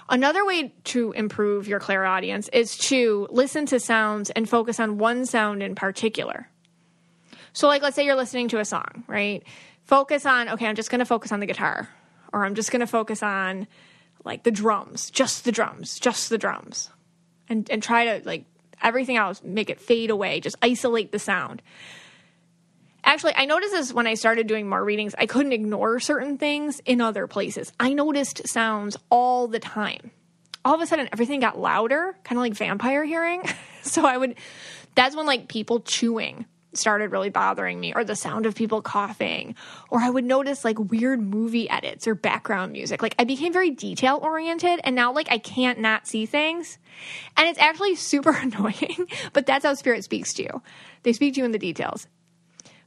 Another way to improve your clairaudience is to listen to sounds and focus on one sound in particular. So, like, let's say you're listening to a song, right? Focus on, okay, I'm just going to focus on the guitar, or I'm just going to focus on like the drums, just the drums, just the drums, and and try to like everything else, make it fade away, just isolate the sound. Actually, I noticed this when I started doing more readings. I couldn't ignore certain things in other places. I noticed sounds all the time. All of a sudden, everything got louder, kind of like vampire hearing. so I would, that's when like people chewing started really bothering me, or the sound of people coughing, or I would notice like weird movie edits or background music. Like I became very detail oriented, and now like I can't not see things. And it's actually super annoying, but that's how spirit speaks to you. They speak to you in the details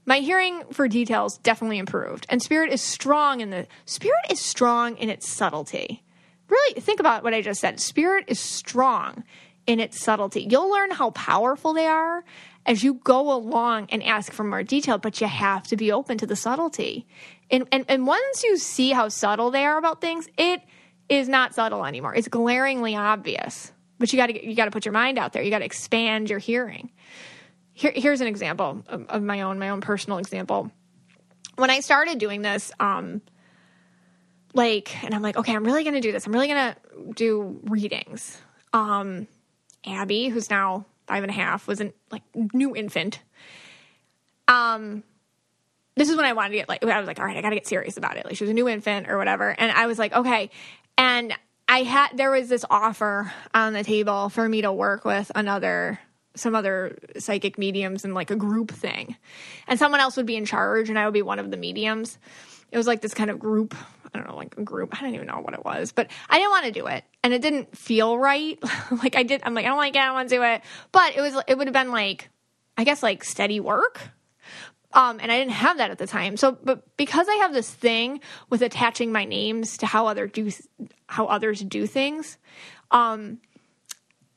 my hearing for details definitely improved and spirit is strong in the spirit is strong in its subtlety really think about what i just said spirit is strong in its subtlety you'll learn how powerful they are as you go along and ask for more detail but you have to be open to the subtlety and and, and once you see how subtle they are about things it is not subtle anymore it's glaringly obvious but you got to you got to put your mind out there you got to expand your hearing here, here's an example of, of, my own, my own personal example. When I started doing this, um, like, and I'm like, okay, I'm really to do this. I'm really to do readings. Um, Abby, who's now five and a half, was a like new infant. Um, this is when I wanted to get like, I was like, all right, I got to get serious about it. Like, she was a new infant or whatever, and I was like, okay, and I had there was this offer on the table for me to work with another some other psychic mediums and like a group thing. And someone else would be in charge and I would be one of the mediums. It was like this kind of group. I don't know, like a group. I don't even know what it was, but I didn't want to do it. And it didn't feel right. like I did, I'm like, I don't like it. I don't want to do it. But it was, it would have been like, I guess like steady work. Um, and I didn't have that at the time. So, but because I have this thing with attaching my names to how other do, how others do things, um,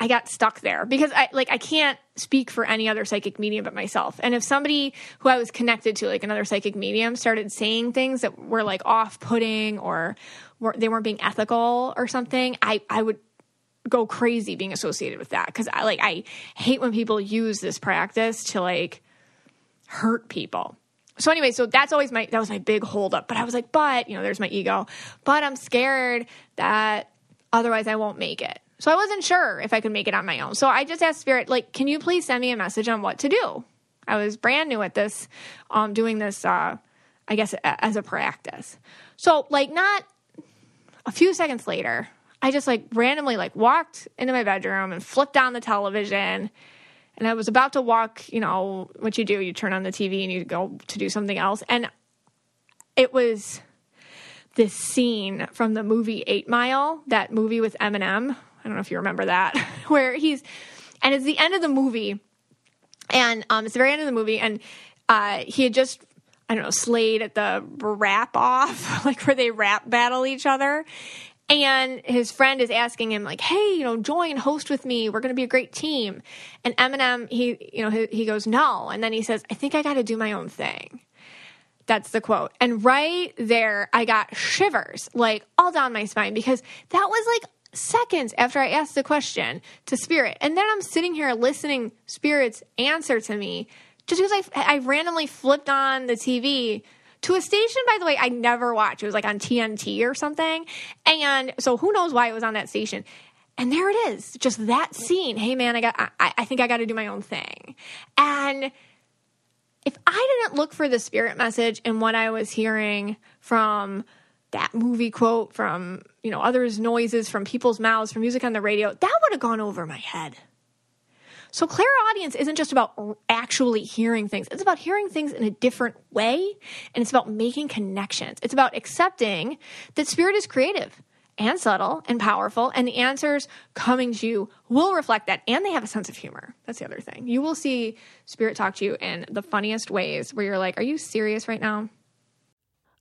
I got stuck there because I like I can't speak for any other psychic medium but myself. And if somebody who I was connected to, like another psychic medium, started saying things that were like off-putting or were, they weren't being ethical or something, I I would go crazy being associated with that because I like I hate when people use this practice to like hurt people. So anyway, so that's always my that was my big holdup. But I was like, but you know, there's my ego. But I'm scared that otherwise I won't make it. So I wasn't sure if I could make it on my own. So I just asked Spirit, like, can you please send me a message on what to do? I was brand new at this, um, doing this, uh, I guess, as a practice. So, like, not a few seconds later, I just like randomly like walked into my bedroom and flipped on the television. And I was about to walk, you know, what you do, you turn on the TV and you go to do something else. And it was this scene from the movie Eight Mile, that movie with Eminem I don't know if you remember that, where he's, and it's the end of the movie, and um, it's the very end of the movie, and uh, he had just, I don't know, slayed at the rap off, like where they rap battle each other. And his friend is asking him, like, hey, you know, join, host with me. We're going to be a great team. And Eminem, he, you know, he, he goes, no. And then he says, I think I got to do my own thing. That's the quote. And right there, I got shivers like all down my spine because that was like seconds after I asked the question to Spirit. And then I'm sitting here listening Spirit's answer to me just because I, I randomly flipped on the TV to a station, by the way, I never watched. It was like on TNT or something. And so who knows why it was on that station. And there it is, just that scene. Hey man, I got, I, I think I got to do my own thing. And if I didn't look for the spirit message in what I was hearing from that movie quote from, you know, others' noises from people's mouths, from music on the radio, that would have gone over my head. So clairaudience isn't just about actually hearing things. It's about hearing things in a different way and it's about making connections. It's about accepting that spirit is creative and subtle and powerful and the answers coming to you will reflect that and they have a sense of humor. That's the other thing. You will see spirit talk to you in the funniest ways where you're like, "Are you serious right now?"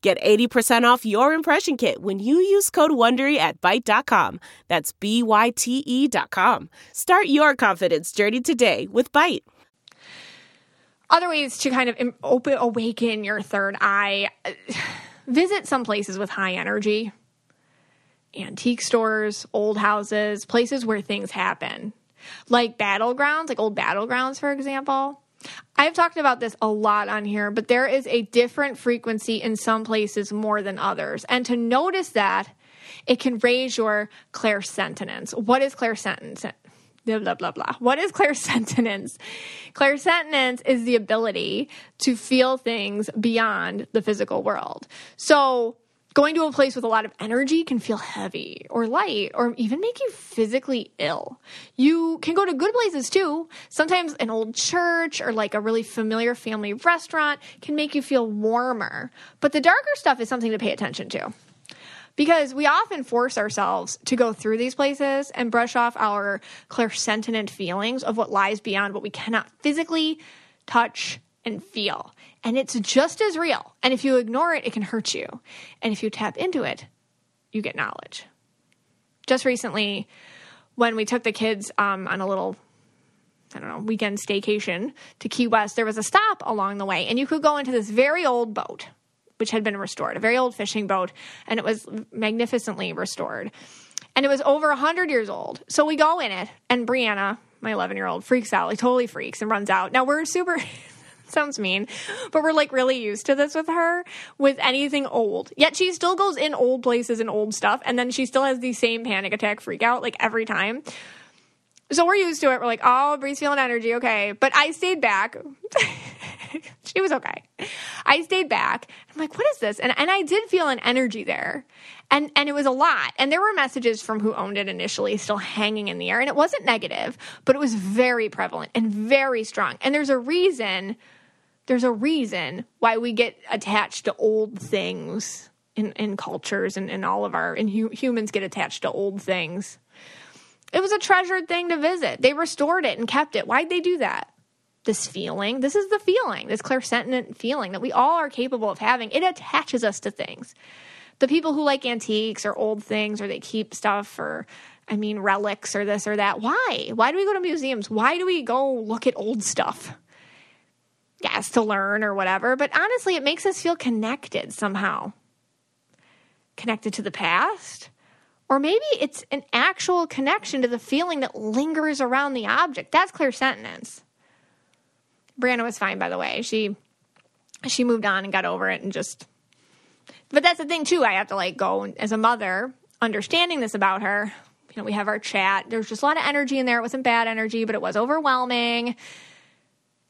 Get 80% off your impression kit when you use code WONDERY at Byte.com. That's B-Y-T-E dot com. Start your confidence journey today with Byte. Other ways to kind of open, awaken your third eye. Uh, visit some places with high energy. Antique stores, old houses, places where things happen. Like battlegrounds, like old battlegrounds, for example I've talked about this a lot on here, but there is a different frequency in some places more than others. And to notice that, it can raise your clairsentience. What is clairsentience? Blah, blah, blah, blah. What is clairsentience? Clairsentience is the ability to feel things beyond the physical world. So, Going to a place with a lot of energy can feel heavy or light or even make you physically ill. You can go to good places too. Sometimes an old church or like a really familiar family restaurant can make you feel warmer. But the darker stuff is something to pay attention to because we often force ourselves to go through these places and brush off our clairsentient feelings of what lies beyond what we cannot physically touch and feel. And it's just as real. And if you ignore it, it can hurt you. And if you tap into it, you get knowledge. Just recently, when we took the kids um, on a little, I don't know, weekend staycation to Key West, there was a stop along the way. And you could go into this very old boat, which had been restored, a very old fishing boat. And it was magnificently restored. And it was over 100 years old. So we go in it, and Brianna, my 11 year old, freaks out, like totally freaks and runs out. Now we're super. sounds mean, but we're like really used to this with her with anything old. Yet she still goes in old places and old stuff, and then she still has the same panic attack freak out like every time. So we're used to it. We're like, oh, Bree's feeling energy, okay. But I stayed back. she was okay. I stayed back. I'm like, what is this? And and I did feel an energy there. And and it was a lot. And there were messages from who owned it initially still hanging in the air. And it wasn't negative, but it was very prevalent and very strong. And there's a reason there's a reason why we get attached to old things in, in cultures and, and all of our and hu- humans get attached to old things. It was a treasured thing to visit. They restored it and kept it. Why'd they do that? This feeling, this is the feeling, this clairsentient feeling that we all are capable of having. It attaches us to things. The people who like antiques or old things or they keep stuff or I mean relics or this or that. Why? Why do we go to museums? Why do we go look at old stuff? Yes, to learn or whatever, but honestly, it makes us feel connected somehow. Connected to the past. Or maybe it's an actual connection to the feeling that lingers around the object. That's clairsentience. Brianna was fine, by the way. She she moved on and got over it and just but that's the thing too. I have to like go as a mother, understanding this about her. You know, we have our chat. There's just a lot of energy in there. It wasn't bad energy, but it was overwhelming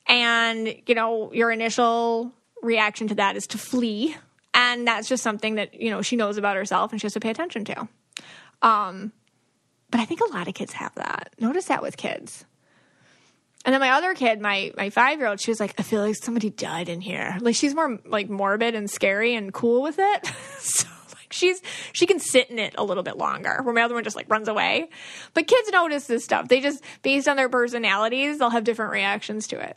and, you know, your initial reaction to that is to flee. And that's just something that, you know, she knows about herself and she has to pay attention to. Um, but I think a lot of kids have that. Notice that with kids. And then my other kid, my my five year old, she was like, I feel like somebody died in here. Like she's more like morbid and scary and cool with it. so like she's she can sit in it a little bit longer. Where my other one just like runs away. But kids notice this stuff. They just based on their personalities, they'll have different reactions to it.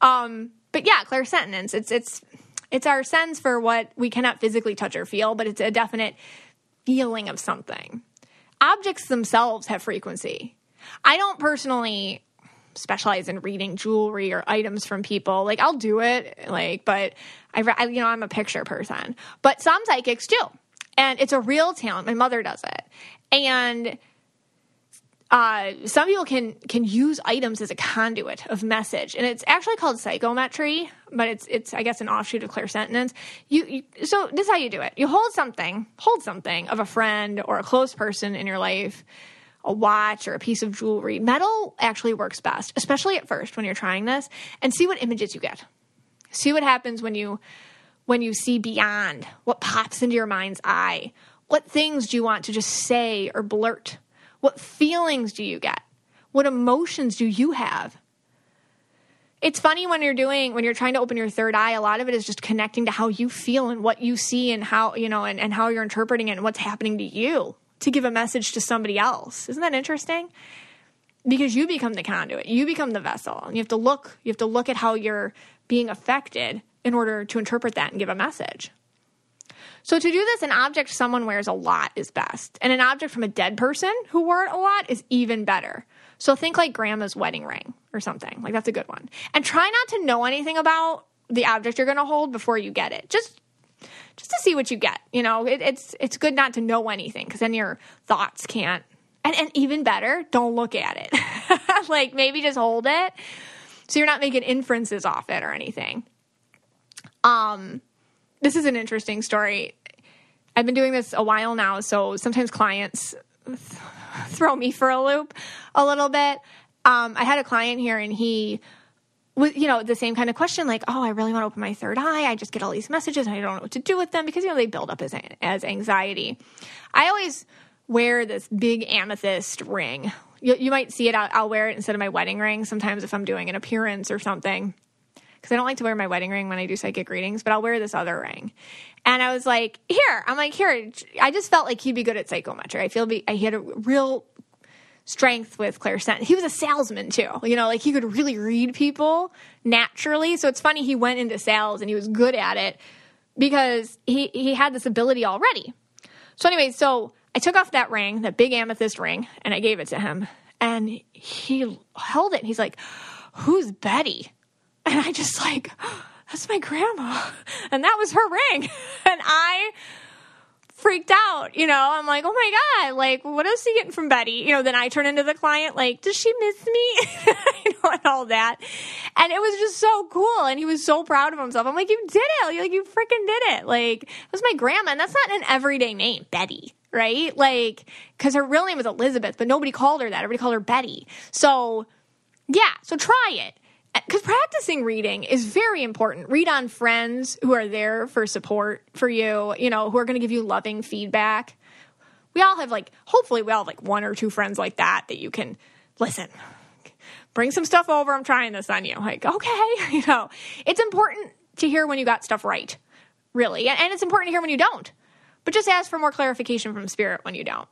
Um, but yeah, clairsentience. It's it's it's our sense for what we cannot physically touch or feel, but it's a definite feeling of something. Objects themselves have frequency. I don't personally specialize in reading jewelry or items from people. Like I'll do it, like, but I, I you know I'm a picture person. But some psychics do, and it's a real talent. My mother does it, and uh, some people can can use items as a conduit of message, and it's actually called psychometry, but it's it's I guess an offshoot of clairsentience. You, you so this is how you do it: you hold something, hold something of a friend or a close person in your life, a watch or a piece of jewelry. Metal actually works best, especially at first when you're trying this, and see what images you get. See what happens when you when you see beyond what pops into your mind's eye. What things do you want to just say or blurt? What feelings do you get? What emotions do you have? It's funny when you're doing when you're trying to open your third eye, a lot of it is just connecting to how you feel and what you see and how, you know, and, and how you're interpreting it and what's happening to you to give a message to somebody else. Isn't that interesting? Because you become the conduit, you become the vessel. And you have to look, you have to look at how you're being affected in order to interpret that and give a message. So to do this, an object someone wears a lot is best. And an object from a dead person who wore it a lot is even better. So think like grandma's wedding ring or something. Like that's a good one. And try not to know anything about the object you're going to hold before you get it. Just just to see what you get. You know, it, it's it's good not to know anything because then your thoughts can't. And and even better, don't look at it. like maybe just hold it so you're not making inferences off it or anything. Um, this is an interesting story. I've been doing this a while now, so sometimes clients th- throw me for a loop a little bit. Um, I had a client here, and he was, you know, the same kind of question, like, "Oh, I really want to open my third eye. I just get all these messages, and I don't know what to do with them because you know they build up as as anxiety." I always wear this big amethyst ring. You, you might see it. I'll, I'll wear it instead of my wedding ring sometimes if I'm doing an appearance or something because I don't like to wear my wedding ring when I do psychic readings, but I'll wear this other ring. And I was like, here, I'm like, here. I just felt like he'd be good at psychometry. I feel be, he had a real strength with Claire clairsentient. He was a salesman too, you know, like he could really read people naturally. So it's funny he went into sales and he was good at it because he he had this ability already. So anyway, so I took off that ring, that big amethyst ring, and I gave it to him. And he held it and he's like, Who's Betty? And I just like, that's my grandma. And that was her ring. And I freaked out, you know. I'm like, oh my God, like, what is he getting from Betty? You know, then I turn into the client, like, does she miss me? you know, and all that. And it was just so cool. And he was so proud of himself. I'm like, you did it. You're like, you freaking did it. Like, it was my grandma. And that's not an everyday name, Betty right? Like, because her real name was Elizabeth, but nobody called her that. Everybody called her Betty. So, yeah, so try it because practicing reading is very important. Read on friends who are there for support for you, you know, who are going to give you loving feedback. We all have like, hopefully, we all have like one or two friends like that that you can listen. Bring some stuff over. I'm trying this on you. Like, okay, you know, it's important to hear when you got stuff right, really, and, it's important to hear when you don't. But just ask for more clarification from spirit when you don't.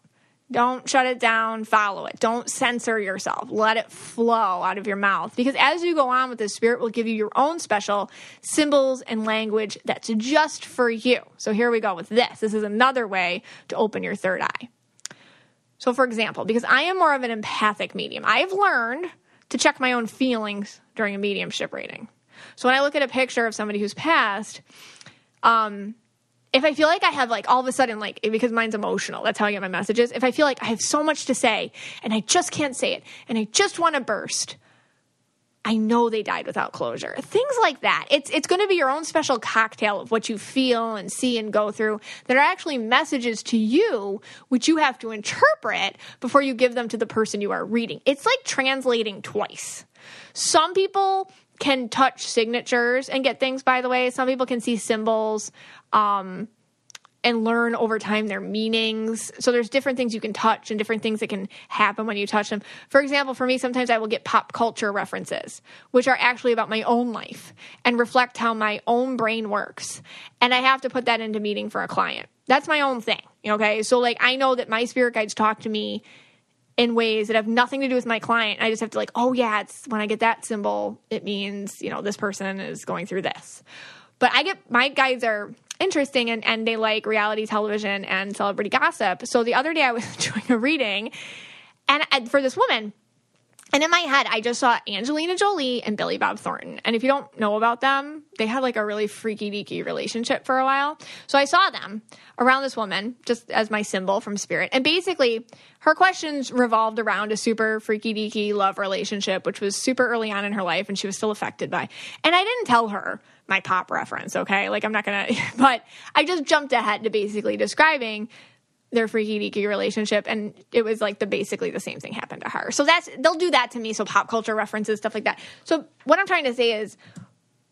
Don't shut it down, follow it. Don't censor yourself. Let it flow out of your mouth. Because as you go on with the spirit will give you your own special symbols and language that's just for you. So here we go with this. This is another way to open your third eye. So, for example, because I am more of an empathic medium, I've learned to check my own feelings during a mediumship reading. So when I look at a picture of somebody who's passed, um, if I feel like I have like all of a sudden like because mine's emotional, that's how I get my messages. If I feel like I have so much to say and I just can't say it and I just want to burst, I know they died without closure. Things like that. It's it's going to be your own special cocktail of what you feel and see and go through that are actually messages to you which you have to interpret before you give them to the person you are reading. It's like translating twice. Some people can touch signatures and get things by the way. Some people can see symbols um, and learn over time their meanings. So there's different things you can touch and different things that can happen when you touch them. For example for me sometimes i will get pop culture references which are actually about my own life and reflect how my own brain works. And i have to put that into meeting for a client. That's my own thing okay? So like i know that my spirit guides talk to me in ways that have nothing to do with my client. I just have to like, oh yeah, it's when I get that symbol, it means, you know, this person is going through this. But I get my guides are interesting and, and they like reality television and celebrity gossip. So the other day I was doing a reading and I, for this woman, and in my head, I just saw Angelina Jolie and Billy Bob Thornton. And if you don't know about them, they had like a really freaky deaky relationship for a while. So I saw them around this woman just as my symbol from spirit. And basically, her questions revolved around a super freaky deaky love relationship, which was super early on in her life and she was still affected by. And I didn't tell her my pop reference, okay? Like I'm not gonna, but I just jumped ahead to basically describing their freaky deaky relationship and it was like the basically the same thing happened to her so that's they'll do that to me so pop culture references stuff like that so what i'm trying to say is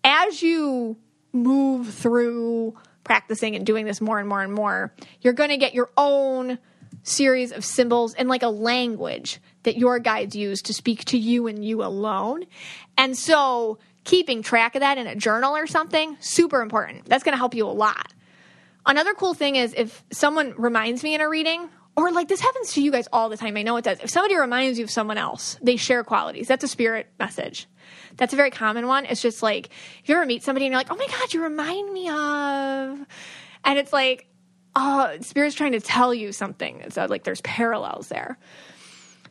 as you move through practicing and doing this more and more and more you're going to get your own series of symbols and like a language that your guides use to speak to you and you alone. And so keeping track of that in a journal or something super important. That's going to help you a lot. Another cool thing is if someone reminds me in a reading, or like this happens to you guys all the time. I know it does. If somebody reminds you of someone else, they share qualities. That's a spirit message. That's a very common one. It's just like if you ever meet somebody and you're like, oh my God, you remind me of. And it's like, oh, spirit's trying to tell you something. It's uh, like there's parallels there.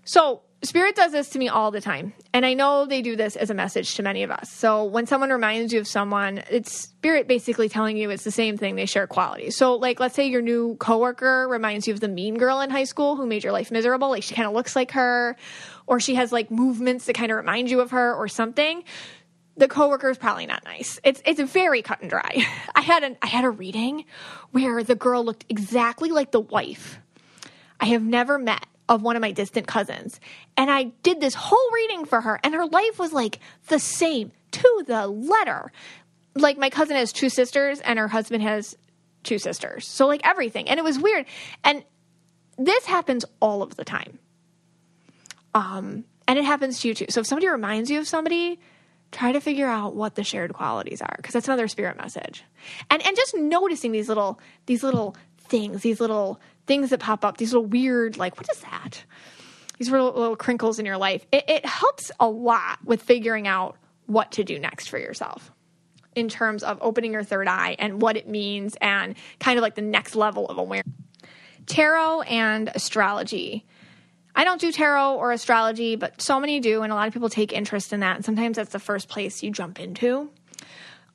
So Spirit does this to me all the time. And I know they do this as a message to many of us. So when someone reminds you of someone, it's Spirit basically telling you it's the same thing, they share qualities. So, like, let's say your new coworker reminds you of the mean girl in high school who made your life miserable. Like, she kind of looks like her, or she has like movements that kind of remind you of her, or something. The coworker is probably not nice. It's it's very cut and dry. I had an I had a reading where the girl looked exactly like the wife I have never met of one of my distant cousins. And I did this whole reading for her, and her life was like the same to the letter. Like, my cousin has two sisters, and her husband has two sisters. So, like, everything. And it was weird. And this happens all of the time. Um, and it happens to you too. So, if somebody reminds you of somebody, try to figure out what the shared qualities are because that's another spirit message and and just noticing these little these little things these little things that pop up, these little weird, like, what is that? These little, little crinkles in your life. It, it helps a lot with figuring out what to do next for yourself in terms of opening your third eye and what it means and kind of like the next level of awareness. Tarot and astrology. I don't do tarot or astrology, but so many do, and a lot of people take interest in that. And sometimes that's the first place you jump into.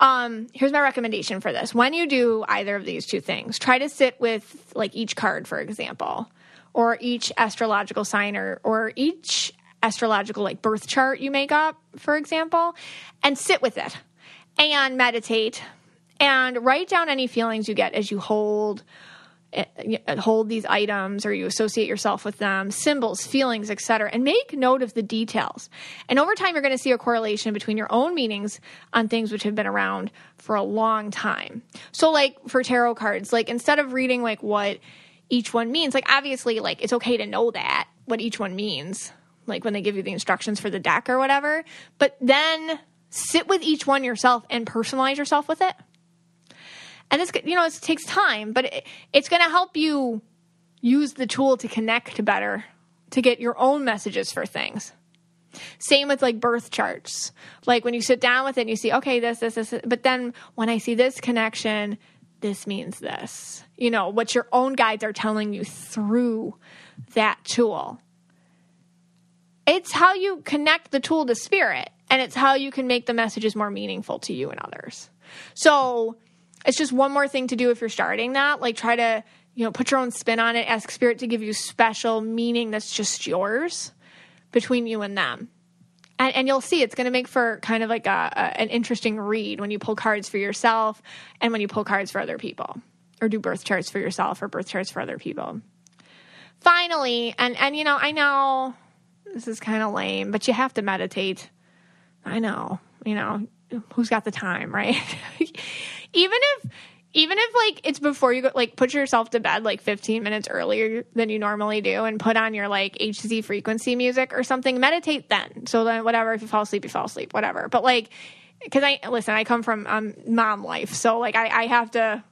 Um, here's my recommendation for this. When you do either of these two things, try to sit with like each card, for example, or each astrological sign or, or each astrological like birth chart you make up, for example, and sit with it and meditate and write down any feelings you get as you hold Eh, eh, hold these items or you associate yourself with them symbols feelings etc and make note of the details. And over time you're going to see a correlation between your own meanings on things which have been around for a long time. So like for tarot cards like instead of reading like what each one means like obviously like it's okay to know that what each one means like when they give you the instructions for the deck or whatever but then sit with each one yourself and personalize yourself with it and this you know it takes time but it, it's going to help you use the tool to connect better to get your own messages for things. Same with like birth charts. Like when you sit down with it and you see okay this this this but then when i see this connection this means this. You know what your own guides are telling you through that tool. It's how you connect the tool to spirit and it's how you can make the messages more meaningful to you and others. So it's just one more thing to do if you're starting that. Like try to, you know, put your own spin on it, ask spirit to give you special meaning that's just yours between you and them. And, and you'll see it's going to make for kind of like a, a, an interesting read when you pull cards for yourself and when you pull cards for other people or do birth charts for yourself or birth charts for other people. Finally, and and you know, I know this is kind of lame, but you have to meditate. I know, you know, who's got the time, right? even if even if like it's before you go like put yourself to bed like 15 minutes earlier than you normally do and put on your like hz frequency music or something meditate then. So then whatever if you fall asleep you fall asleep whatever. But like because i listen i come from um, mom life. So like I, I have to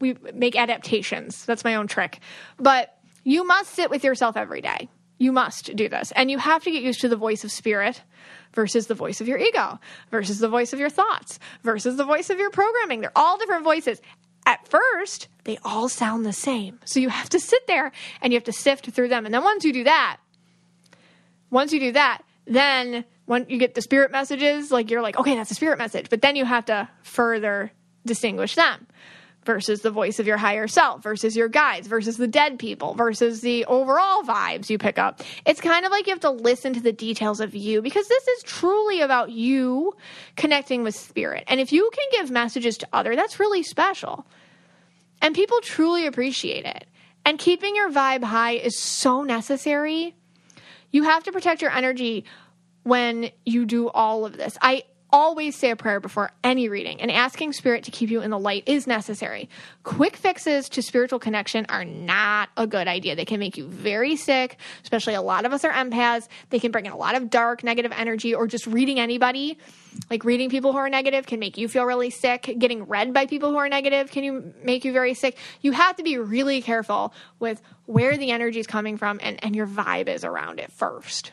we make adaptations. That's my own trick. But you must sit with yourself every day. You must do this. And you have to get used to the voice of spirit versus the voice of your ego versus the voice of your thoughts versus the voice of your programming. They're all different voices. At first, they all sound the same. So you have to sit there and you have to sift through them. And then once you do that, once you do that, then when you get the spirit messages, like you're like, okay, that's a spirit message. But then you have to further distinguish them versus the voice of your higher self versus your guides versus the dead people versus the overall vibes you pick up. It's kind of like you have to listen to the details of you because this is truly about you connecting with spirit. And if you can give messages to other, that's really special. And people truly appreciate it. And keeping your vibe high is so necessary. You have to protect your energy when you do all of this. I always say a prayer before any reading, and asking spirit to keep you in the light is necessary. Quick fixes to spiritual connection are not a good idea. They can make you very sick, especially a lot of us are empaths. They can bring in a lot of dark, negative energy, or just reading anybody, like reading people who are negative, can make you feel really sick. Getting read by people who are negative can you make you very sick. You have to be really careful with where the energy is coming from and, and your vibe is around it first.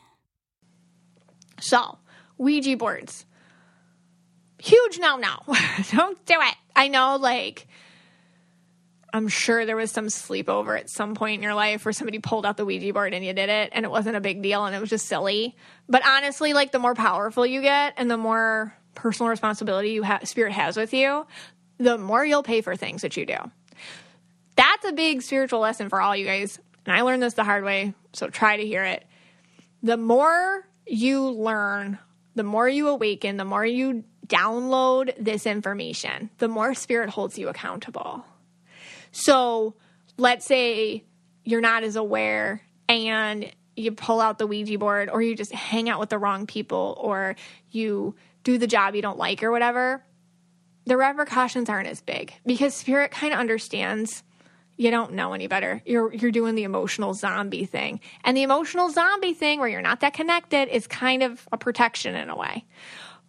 So, Ouija boards. Huge no no. Don't do it. I know, like, I'm sure there was some sleepover at some point in your life where somebody pulled out the Ouija board and you did it and it wasn't a big deal and it was just silly. But honestly, like, the more powerful you get and the more personal responsibility you have, spirit has with you, the more you'll pay for things that you do. That's a big spiritual lesson for all you guys. And I learned this the hard way, so try to hear it. The more you learn, the more you awaken, the more you download this information, the more spirit holds you accountable. So let's say you're not as aware and you pull out the Ouija board or you just hang out with the wrong people or you do the job you don't like or whatever. The repercussions aren't as big because spirit kind of understands you don't know any better. You're you're doing the emotional zombie thing. And the emotional zombie thing where you're not that connected is kind of a protection in a way.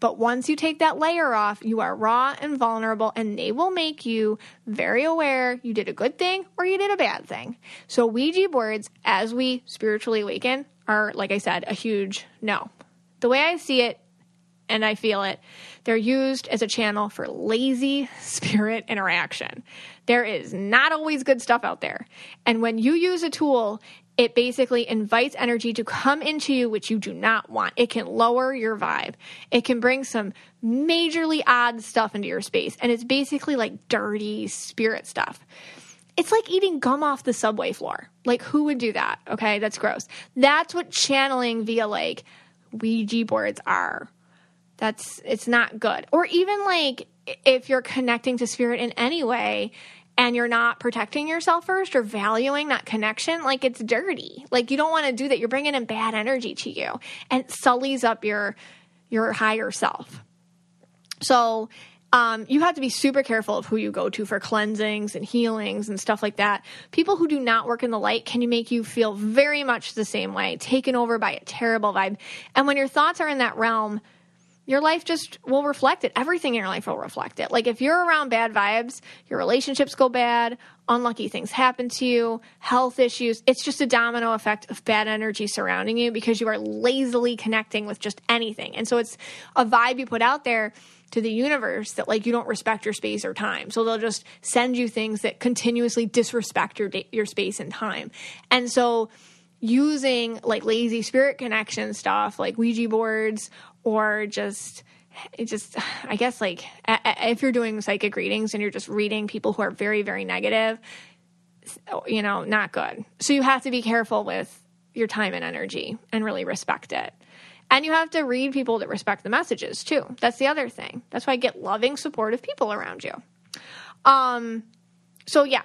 But once you take that layer off, you are raw and vulnerable, and they will make you very aware you did a good thing or you did a bad thing. So, Ouija boards, as we spiritually awaken, are, like I said, a huge no. The way I see it and I feel it, they're used as a channel for lazy spirit interaction. There is not always good stuff out there. And when you use a tool, it basically invites energy to come into you, which you do not want. It can lower your vibe. It can bring some majorly odd stuff into your space. And it's basically like dirty spirit stuff. It's like eating gum off the subway floor. Like, who would do that? Okay, that's gross. That's what channeling via like Ouija boards are. That's, it's not good. Or even like if you're connecting to spirit in any way and you're not protecting yourself first or valuing that connection, like it's dirty. Like you don't want to do that. You're bringing in bad energy to you and sullies up your your higher self. So um, you have to be super careful of who you go to for cleansings and healings and stuff like that. People who do not work in the light can make you feel very much the same way, taken over by a terrible vibe. And when your thoughts are in that realm, your life just will reflect it. Everything in your life will reflect it. Like if you're around bad vibes, your relationships go bad, unlucky things happen to you, health issues. It's just a domino effect of bad energy surrounding you because you are lazily connecting with just anything. And so it's a vibe you put out there to the universe that like you don't respect your space or time. So they'll just send you things that continuously disrespect your your space and time. And so using like lazy spirit connection stuff like Ouija boards or just it just i guess like if you're doing psychic readings and you're just reading people who are very very negative you know not good so you have to be careful with your time and energy and really respect it And you have to read people that respect the messages too. That's the other thing. That's why I get loving, supportive people around you. Um, so yeah,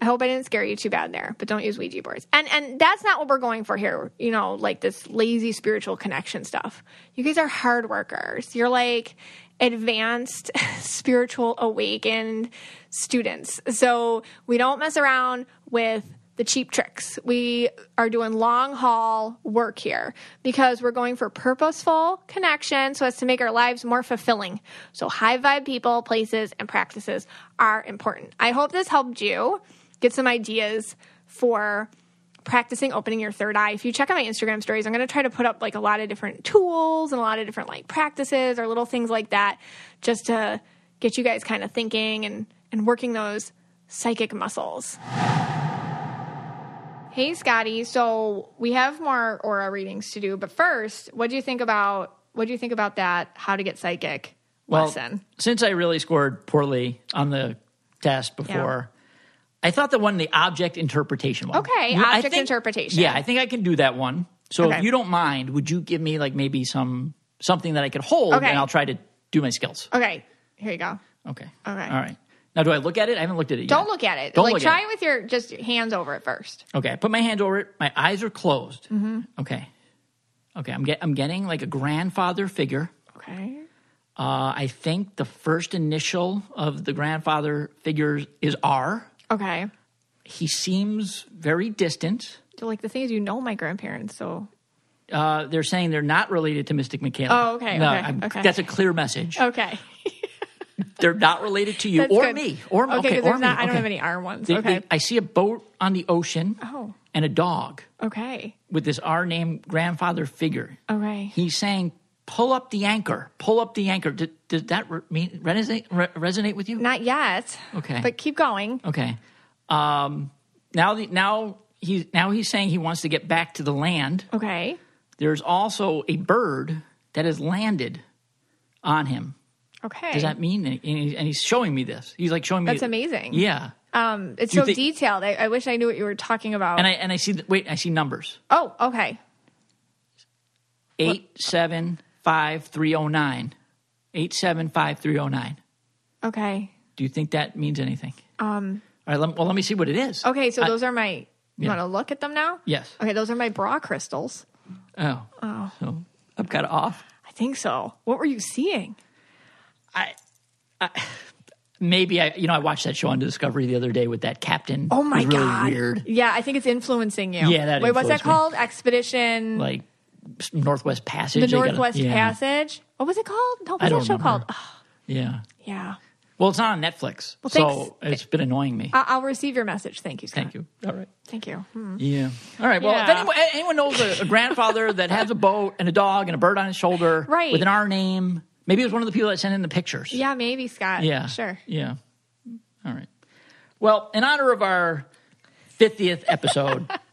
I hope I didn't scare you too bad there, but don't use Ouija boards. And and that's not what we're going for here. You know, like this lazy spiritual connection stuff. You guys are hard workers. You're like advanced spiritual awakened students. So we don't mess around with the cheap tricks. We are doing long haul work here because we're going for purposeful connection so as to make our lives more fulfilling. So high vibe people, places, and practices are important. I hope this helped you get some ideas for practicing opening your third eye. If you check out my Instagram stories, I'm going to try to put up like a lot of different tools and a lot of different like practices or little things like that just to get you guys kind of thinking and and working those psychic muscles. Hey Scotty, so we have more aura readings to do, but first, what do you think about what do you think about that how to get psychic Well, lesson? since I really scored poorly on the test before, I thought the one, the object interpretation one. Okay, I object interpretation. Yeah, I think I can do that one. So Okay. if you don't mind, would you give me like maybe some something that I could hold, Okay. and I'll try to do my skills. Okay, here you go. Okay. Okay. All right. Now, do I look at it? I haven't looked at it yet. Don't look at it. Don't like look try it with your just hands over it first. Okay, I put my hand over it. My eyes are closed. Mm-hmm. Okay. Okay, I'm get, I'm getting like a grandfather figure. Okay. Uh, I think the first initial of the grandfather figure is R. Okay. He seems very distant. So like the thing is, you know my grandparents, so Uh, they're saying they're not related to Mystic Michaela. Oh, okay, No, okay, I'm- okay. That's a clear message. okay. They're not related to you That's or good. me or okay. okay, or me. not, I don't Okay. have any R ones. They- okay. they- I see a boat on the ocean oh. and a dog Okay. with this R named grandfather figure. Okay. He's saying, "Pull up the anchor. Pull up the anchor." Did, does that re- mean resonate, re- resonate with you? Not yet. Okay. But keep going. Okay. Um, now, the, now he's now he's saying he wants to get back to the land. Okay. There's also a bird that has landed on him. Okay. Does that mean? And he- and he's showing me this. He's like showing me. That's amazing. Yeah. um, it's Do so detailed. I, I wish I knew what you were talking about. And I and I see. The, wait, I see numbers. oh, okay. Eight seven five three zero nine. Eight seven five three zero nine. Okay. Do you think that means anything? Um. All right. Let, well, let me see what it is. Okay. So I- those are my. You Yeah. want to look at them now? Yes. Okay. Those are my bra crystals. Oh. Oh. So I'm kind of off. I think so. What were you seeing? I, I maybe I you know I watched that show on Discovery the other day with that captain. Oh my really god! Weird. Yeah, I think it's influencing you. Yeah, that Wait, what's that me. called? Expedition. Like Northwest Passage. the they gotta- Northwest yeah, Passage. What was it called? No, what I was that don't show remember. called? Yeah. yeah. Well, it's not on Netflix, Well, so it's been annoying me. I- I'll receive your message. Thank you. Scott. Thank you. All right. Thank you. Hmm. Yeah. All right. Well, if anyone, anyone knows a, a grandfather that has a boat and a dog and a bird on his shoulder Right. with an R name, maybe it was one of the people that sent in the pictures. Yeah, maybe Scott. Yeah. Sure. Yeah. All right. Well, in honor of our 50th episode,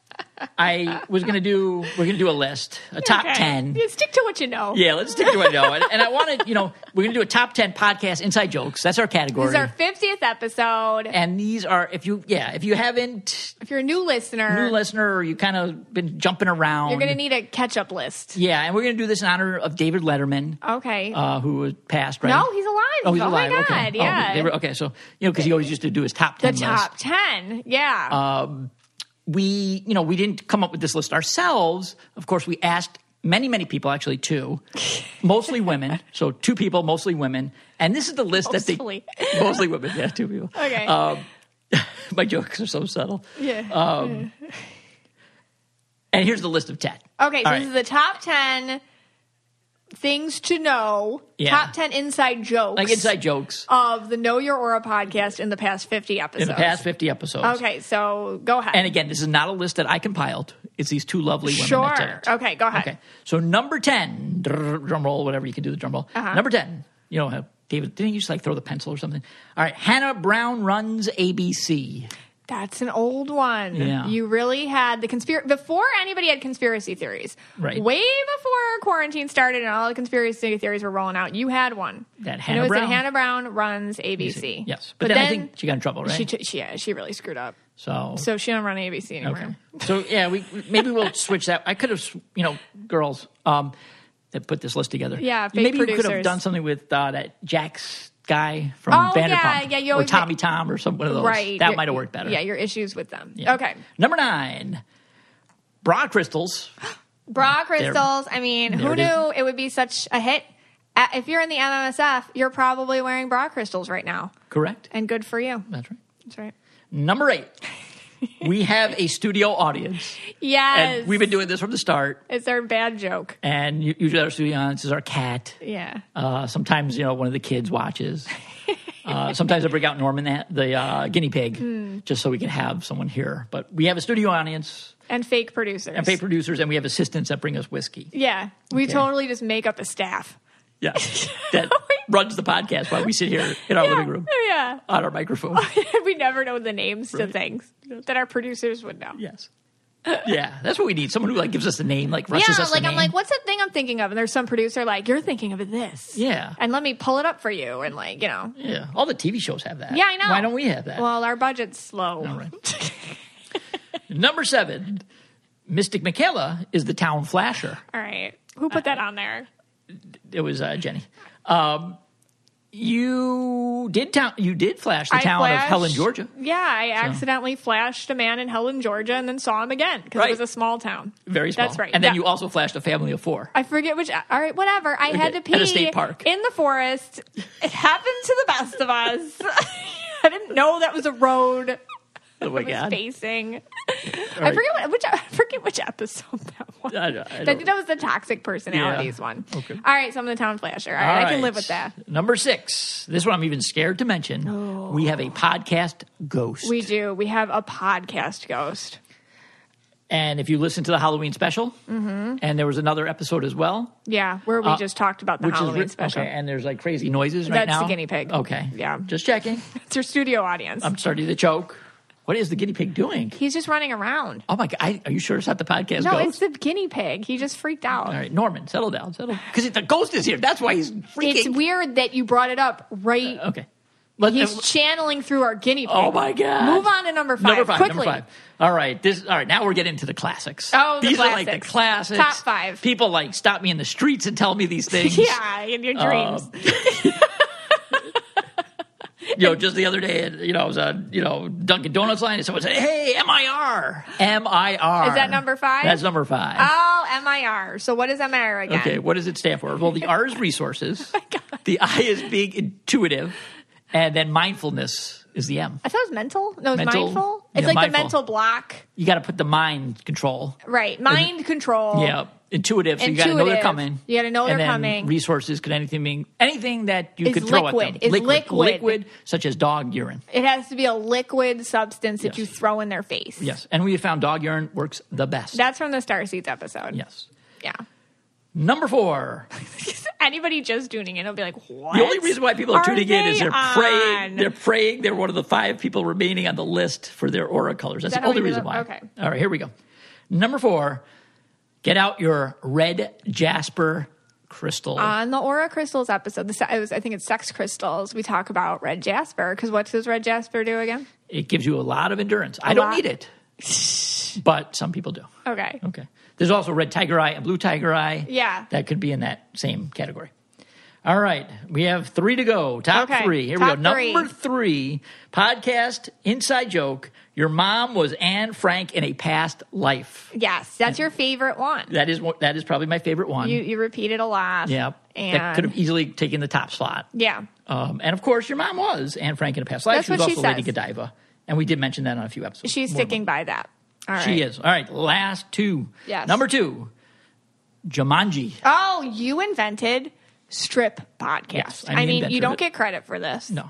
I was going to do, we're going to do a list, a top Okay. 10. Yeah, stick to what you know. Yeah, let's stick to what I know. And, and I wanted, you know, we're going to do a top 10 podcast inside jokes. That's our category. This is our 50th episode. and these are, if you, yeah, if you haven't, if you're a new listener, new listener, or you kind of been jumping around. you're going to need a catch up list. Yeah, and we're going to do this in honor of David Letterman, Okay. uh, who was passed, right? no, he's alive. Oh, he's oh alive. my okay. God. Oh, yeah. they were- okay, so you know, because he always used to do his top ten. the ten top 10. Yeah. We, you know, we didn't come up with this list ourselves. Of course, we asked many, many people, actually two, mostly women. So two people, mostly women, and this is the list Mostly. that they mostly women. Yeah, two people. okay. Um, my jokes are so subtle. yeah. Um, and here's the list of ten. okay. So all this right. is the top 10 things to know. Yeah. Top 10 inside jokes. Like inside jokes of the Know Your Aura podcast in the past 50 episodes. in the past fifty episodes. Okay, so go ahead. And again, this is not a list that I compiled. It's these two lovely women. Sure. that did it. Okay, go ahead. Okay. So number ten, drum roll, whatever you can do the drum roll. Uh-huh. Number ten. You know how David didn't you just like throw the pencil or something? All right. Hannah Brown runs ABC. That's an old one. Yeah. You really had the conspiracy before anybody had conspiracy theories. Right. Way before quarantine started and all the conspiracy theories were rolling out, you had one. That and Hannah it was Brown. that Hannah Brown runs ABC. Yes, but, then, I think she got in trouble, right? she, t- she, yeah, she really screwed up. so So she don't run ABC anymore. okay. So yeah, we maybe we'll switch that. I could have, you know, girls um, that put this list together. Yeah, maybe you could have done something with uh, that Jax guy from Oh, Vanderpump, yeah, yeah, or Tommy Tom or some one of those. Right. that might have worked better. Yeah, your issues with them. Yeah. Okay. Number nine, bra crystals. Bra crystals. I mean, who it is. knew it would be such a hit? If you're in the MMSF, you're probably wearing bra crystals right now. Correct. And good for you. That's right. That's right. Number eight, we have a studio audience, Yes. and we've been doing this from the start. It's our bad joke. And usually our studio audience is our cat. Yeah. Uh, sometimes you know one of the kids watches. Uh, sometimes I bring out Norman, the, the uh, guinea pig, Hmm. just so we can have someone here. But we have a studio audience And fake producers. and fake producers, and we have assistants that bring us whiskey. Yeah. We Okay. totally just make up a staff. Yeah, that runs the podcast while we sit here in our Yeah. living room oh, Yeah. on our microphone. we never know the names to things that our producers would know. yes, yeah, that's what we need. Someone who like gives us the name, like rushes Yeah, us the like I'm like, what's that thing I'm thinking of? And there's some producer like, you're thinking of this. Yeah. And let me pull it up for you. And like, you know. yeah, all the TV shows have that. Yeah, I know. Why don't we have that? Well, our budget's slow. All right. Number seven, Mystic Michaela is the town flasher. All right. Who put that on there? It was uh, Jenny. Um, you did town. You did flash the I town of Helen, Georgia. Yeah, I accidentally flashed a man in Helen, Georgia, and then saw him again because Right. it was a small town. Very small. That's right. And then Yeah. you also flashed a family of four. I forget which. All right, whatever. I had to pee at a state park. in the forest. It happened to the best of us. I didn't know that was a road. Oh my I was god! facing. I forget what, which. I forget which episode that was. I think that was the toxic personalities Yeah. one. Okay. All right, so I'm the town flasher. All right, I can live with that. Number six. This one I'm even scared to mention. We have a podcast ghost. Oh. We do. We have a podcast ghost. and if you listen to the Halloween special, Mm-hmm. and there was another episode as well, Yeah, where we Uh, just talked about the which Halloween is special. okay, and there's like crazy noises right That's now. That's the guinea pig. Okay, Yeah. just checking. It's your studio audience. I'm starting to choke. What is the guinea pig doing? He's just running around. Oh my god! I, are you sure it's not the podcast No, ghost? it's the guinea pig. He just freaked out. All right, Norman, settle down, settle. Down. Because the ghost is here. That's why he's freaking. It's weird that you brought it up right. Okay. Let, He's uh, channeling through our guinea pig. oh my god! Move on to number five. Number five. quickly. Number five. All right. This. All right. Now we're getting into the classics. Oh, the these are like the classics. classics. Top five. People like stop me in the streets and tell me these things. Yeah, in your dreams. Um, You know, just the other day, you know, I was a you know Dunkin' Donuts line, and someone said, "Hey, MIR, MIR." Is that number five? That's number five. oh, MIR. So what is MIR again? Okay, what does it stand for? Well, the R is resources. Oh the I is being intuitive, and then mindfulness is the M. I thought it was mental. No, it's Mental- mindful. yeah, It's like mindful. the mental block. You got to put the mind control. Right. Mind control. Yeah, intuitive. So you got to know they're Intuitive. coming. You gotta know and they're then coming. Resources could anything mean anything that you Is could throw liquid. at them. Is liquid. liquid, such as dog urine. It has to be a liquid substance that Yes. you throw in their face. Yes, and we found dog urine works the best. That's from the Star Seeds episode. yes. Yeah. Number four. Anybody just tuning in will be like, what? The only reason why people are, tuning in is they they're on? praying. They're praying. They're one of the five people remaining on the list for their aura colors. That's that the only reason why. Okay. All right, here we go. Number four. Get out your red jasper crystal. On the Aura Crystals episode, was, I think it's Sex Crystals, we talk about Red Jasper. Because what does Red Jasper do again? it gives you a lot of endurance. I don't lot? need it, but some people do. Okay. Okay. There's also red tiger eye and blue tiger eye. Yeah. That could be in that same category. All right. We have three to go. Top Okay, three. Here top we go. three. Number three podcast inside joke. Your mom was Anne Frank in a past life. Yes, that's your favorite one. That is that is probably my favorite one. You, you repeat it a lot. yeah. And that could have easily taken the top slot. Yeah. Um, and of course, your mom was Anne Frank in a past life. That's she was what she also Lady. Godiva. And we did mention that on a few episodes. She's More sticking by that. All right. She is. All right, last two. Yes. Number two, Jumanji. Oh, you invented Strip Podcast. Yes, I mean, you don't it. get credit for this. No.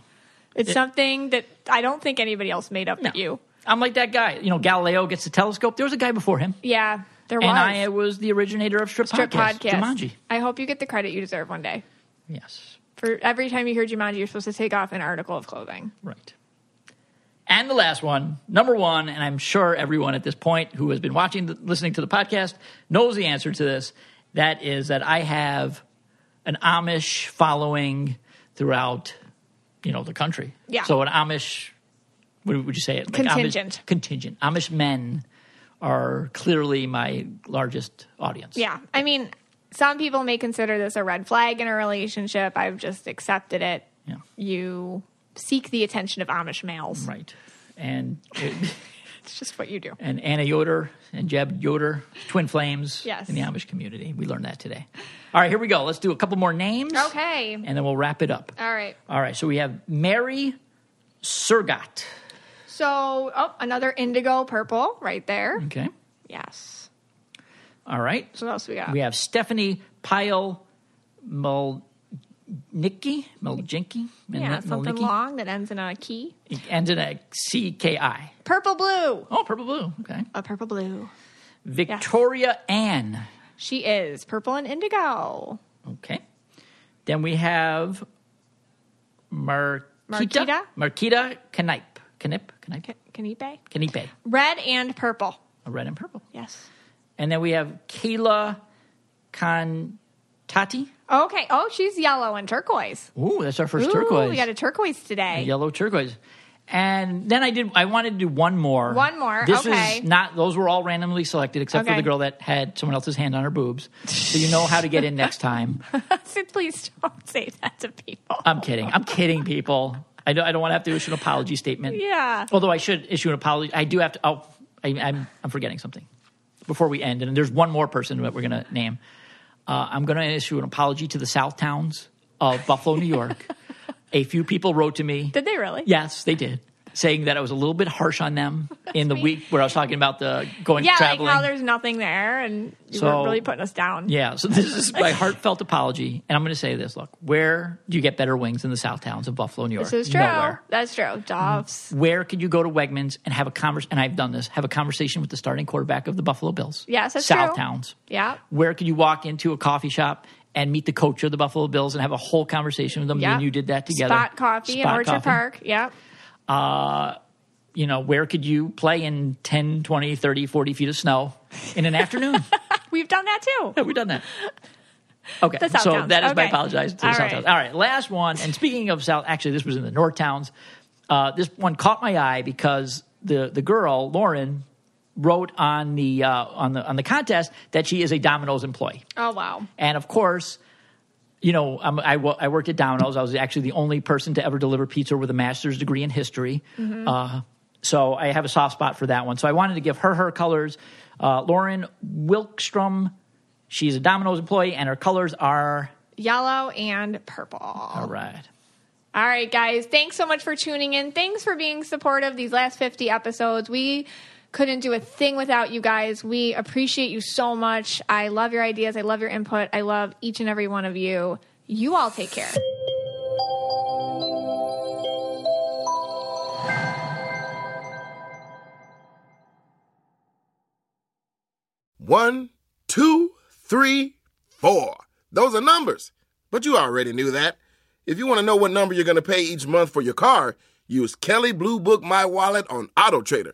It's something that I don't think anybody else made up No. but you. I'm like that guy. You know, Galileo gets the telescope. There was a guy before him. Yeah, there was. And. I was the originator of Strip, Strip Podcast. Podcast. Jumanji. I hope you get the credit you deserve one day. Yes. For every time you hear Jumanji, you're supposed to take off an article of clothing. Right. And the last one, number one, and I'm sure everyone at this point who has been watching, listening to the podcast knows the answer to this. That is that I have an Amish following throughout, you know, the country. Yeah. So an Amish, what would you say it? Like Amish- Contingent. contingent. Amish men are clearly my largest audience. Yeah. I mean, some people may consider this a red flag in a relationship. I've just accepted it. Yeah. You seek the attention of Amish males. Right. And It's just what you do. and Anna Yoder and Jeb Yoder, twin flames Yes. in the Amish community. We learned that today. All right, here we go. Let's do a couple more names. Okay. And then we'll wrap it up. All right. All right, so we have Mary Surgat. So, oh, another indigo purple right there. Okay. Yes. All right. So what else we got? We have Stephanie Pyle Melnicki. Meljinki? yeah, something Melnicki? long that ends in a key. It ends in a C-K-I. Purple blue. Oh, purple blue. Okay. A purple blue. Victoria Ann. She is purple and indigo. Okay. Then we have Marquita. Marquita? Marquita Kanipe. Kanipe? Kanipe? Canipe. Kanipe. Red and purple. A red and purple. Yes. And then we have Kayla Cantati. Okay. Oh, she's yellow and turquoise. Ooh, that's our first Ooh, turquoise. we got a turquoise today. Yellow turquoise. And then I did. I wanted to do one more. One more, This okay. is not. Those were all randomly selected, except for the girl that had someone else's hand on her boobs. So you know how to get in next time. So Please don't say that to people. I'm kidding. I'm kidding, people. I don't. I don't want to have to issue an apology statement. Yeah. Although I should issue an apology. I do have to. Oh, I, I'm. I'm forgetting something before we end. And there's one more person that we're going to name. Uh, I'm going to issue an apology to the South Towns of Buffalo, New York. a few people wrote to me. Did they really? Yes, they did. Saying that I was a little bit harsh on them in the week where I was talking about the going Yeah, traveling. Yeah, like how there's nothing there and you So- really putting us down. yeah, so this is my heartfelt apology, and I'm going to say this: Look, where do you get better wings in the South Towns of Buffalo, New York? This is true. Nowhere. That's true. Duff's. Mm. Where could you go to Wegmans and have a convers? And I've done this. Have a conversation with the starting quarterback of the Buffalo Bills. Yes, that's South true. Towns. Yeah. Where could you walk into a coffee shop and meet the coach of the Buffalo Bills and have a whole conversation with them? Yeah. and you did that together. Spot coffee in Orchard Coffee. Park. Yep. You know, where could you play in 10, 20, 30, 40 feet of snow in an afternoon? We've done that too. Have we've done that? Okay, so Towns. that is my apologize to the All South right. Towns. All right, last one. And speaking of South, actually, this was in the North Towns. Uh, this one caught my eye because the the girl Lauren wrote on the uh, on the on the contest that she is a Domino's employee, Oh wow. and of course. You know, I'm, I, I worked at Domino's. I was actually the only person to ever deliver pizza with a master's degree in history. Mm-hmm. Uh, so I have a soft spot for that one. So I wanted to give her her colors. Uh, Lauren Wilkstrom, she's a Domino's employee, and her colors are Yellow and purple. all right. All right, guys. Thanks so much for tuning in. Thanks for being supportive these last 50 episodes. We couldn't do a thing without you guys. We appreciate you so much. I love your ideas. I love your input. I love each and every one of you. You all take care. One, two, three, four. Those are numbers. But you already knew that. If you want to know what number you're going to pay each month for your car, use Kelley Blue Book My Wallet on Auto Trader.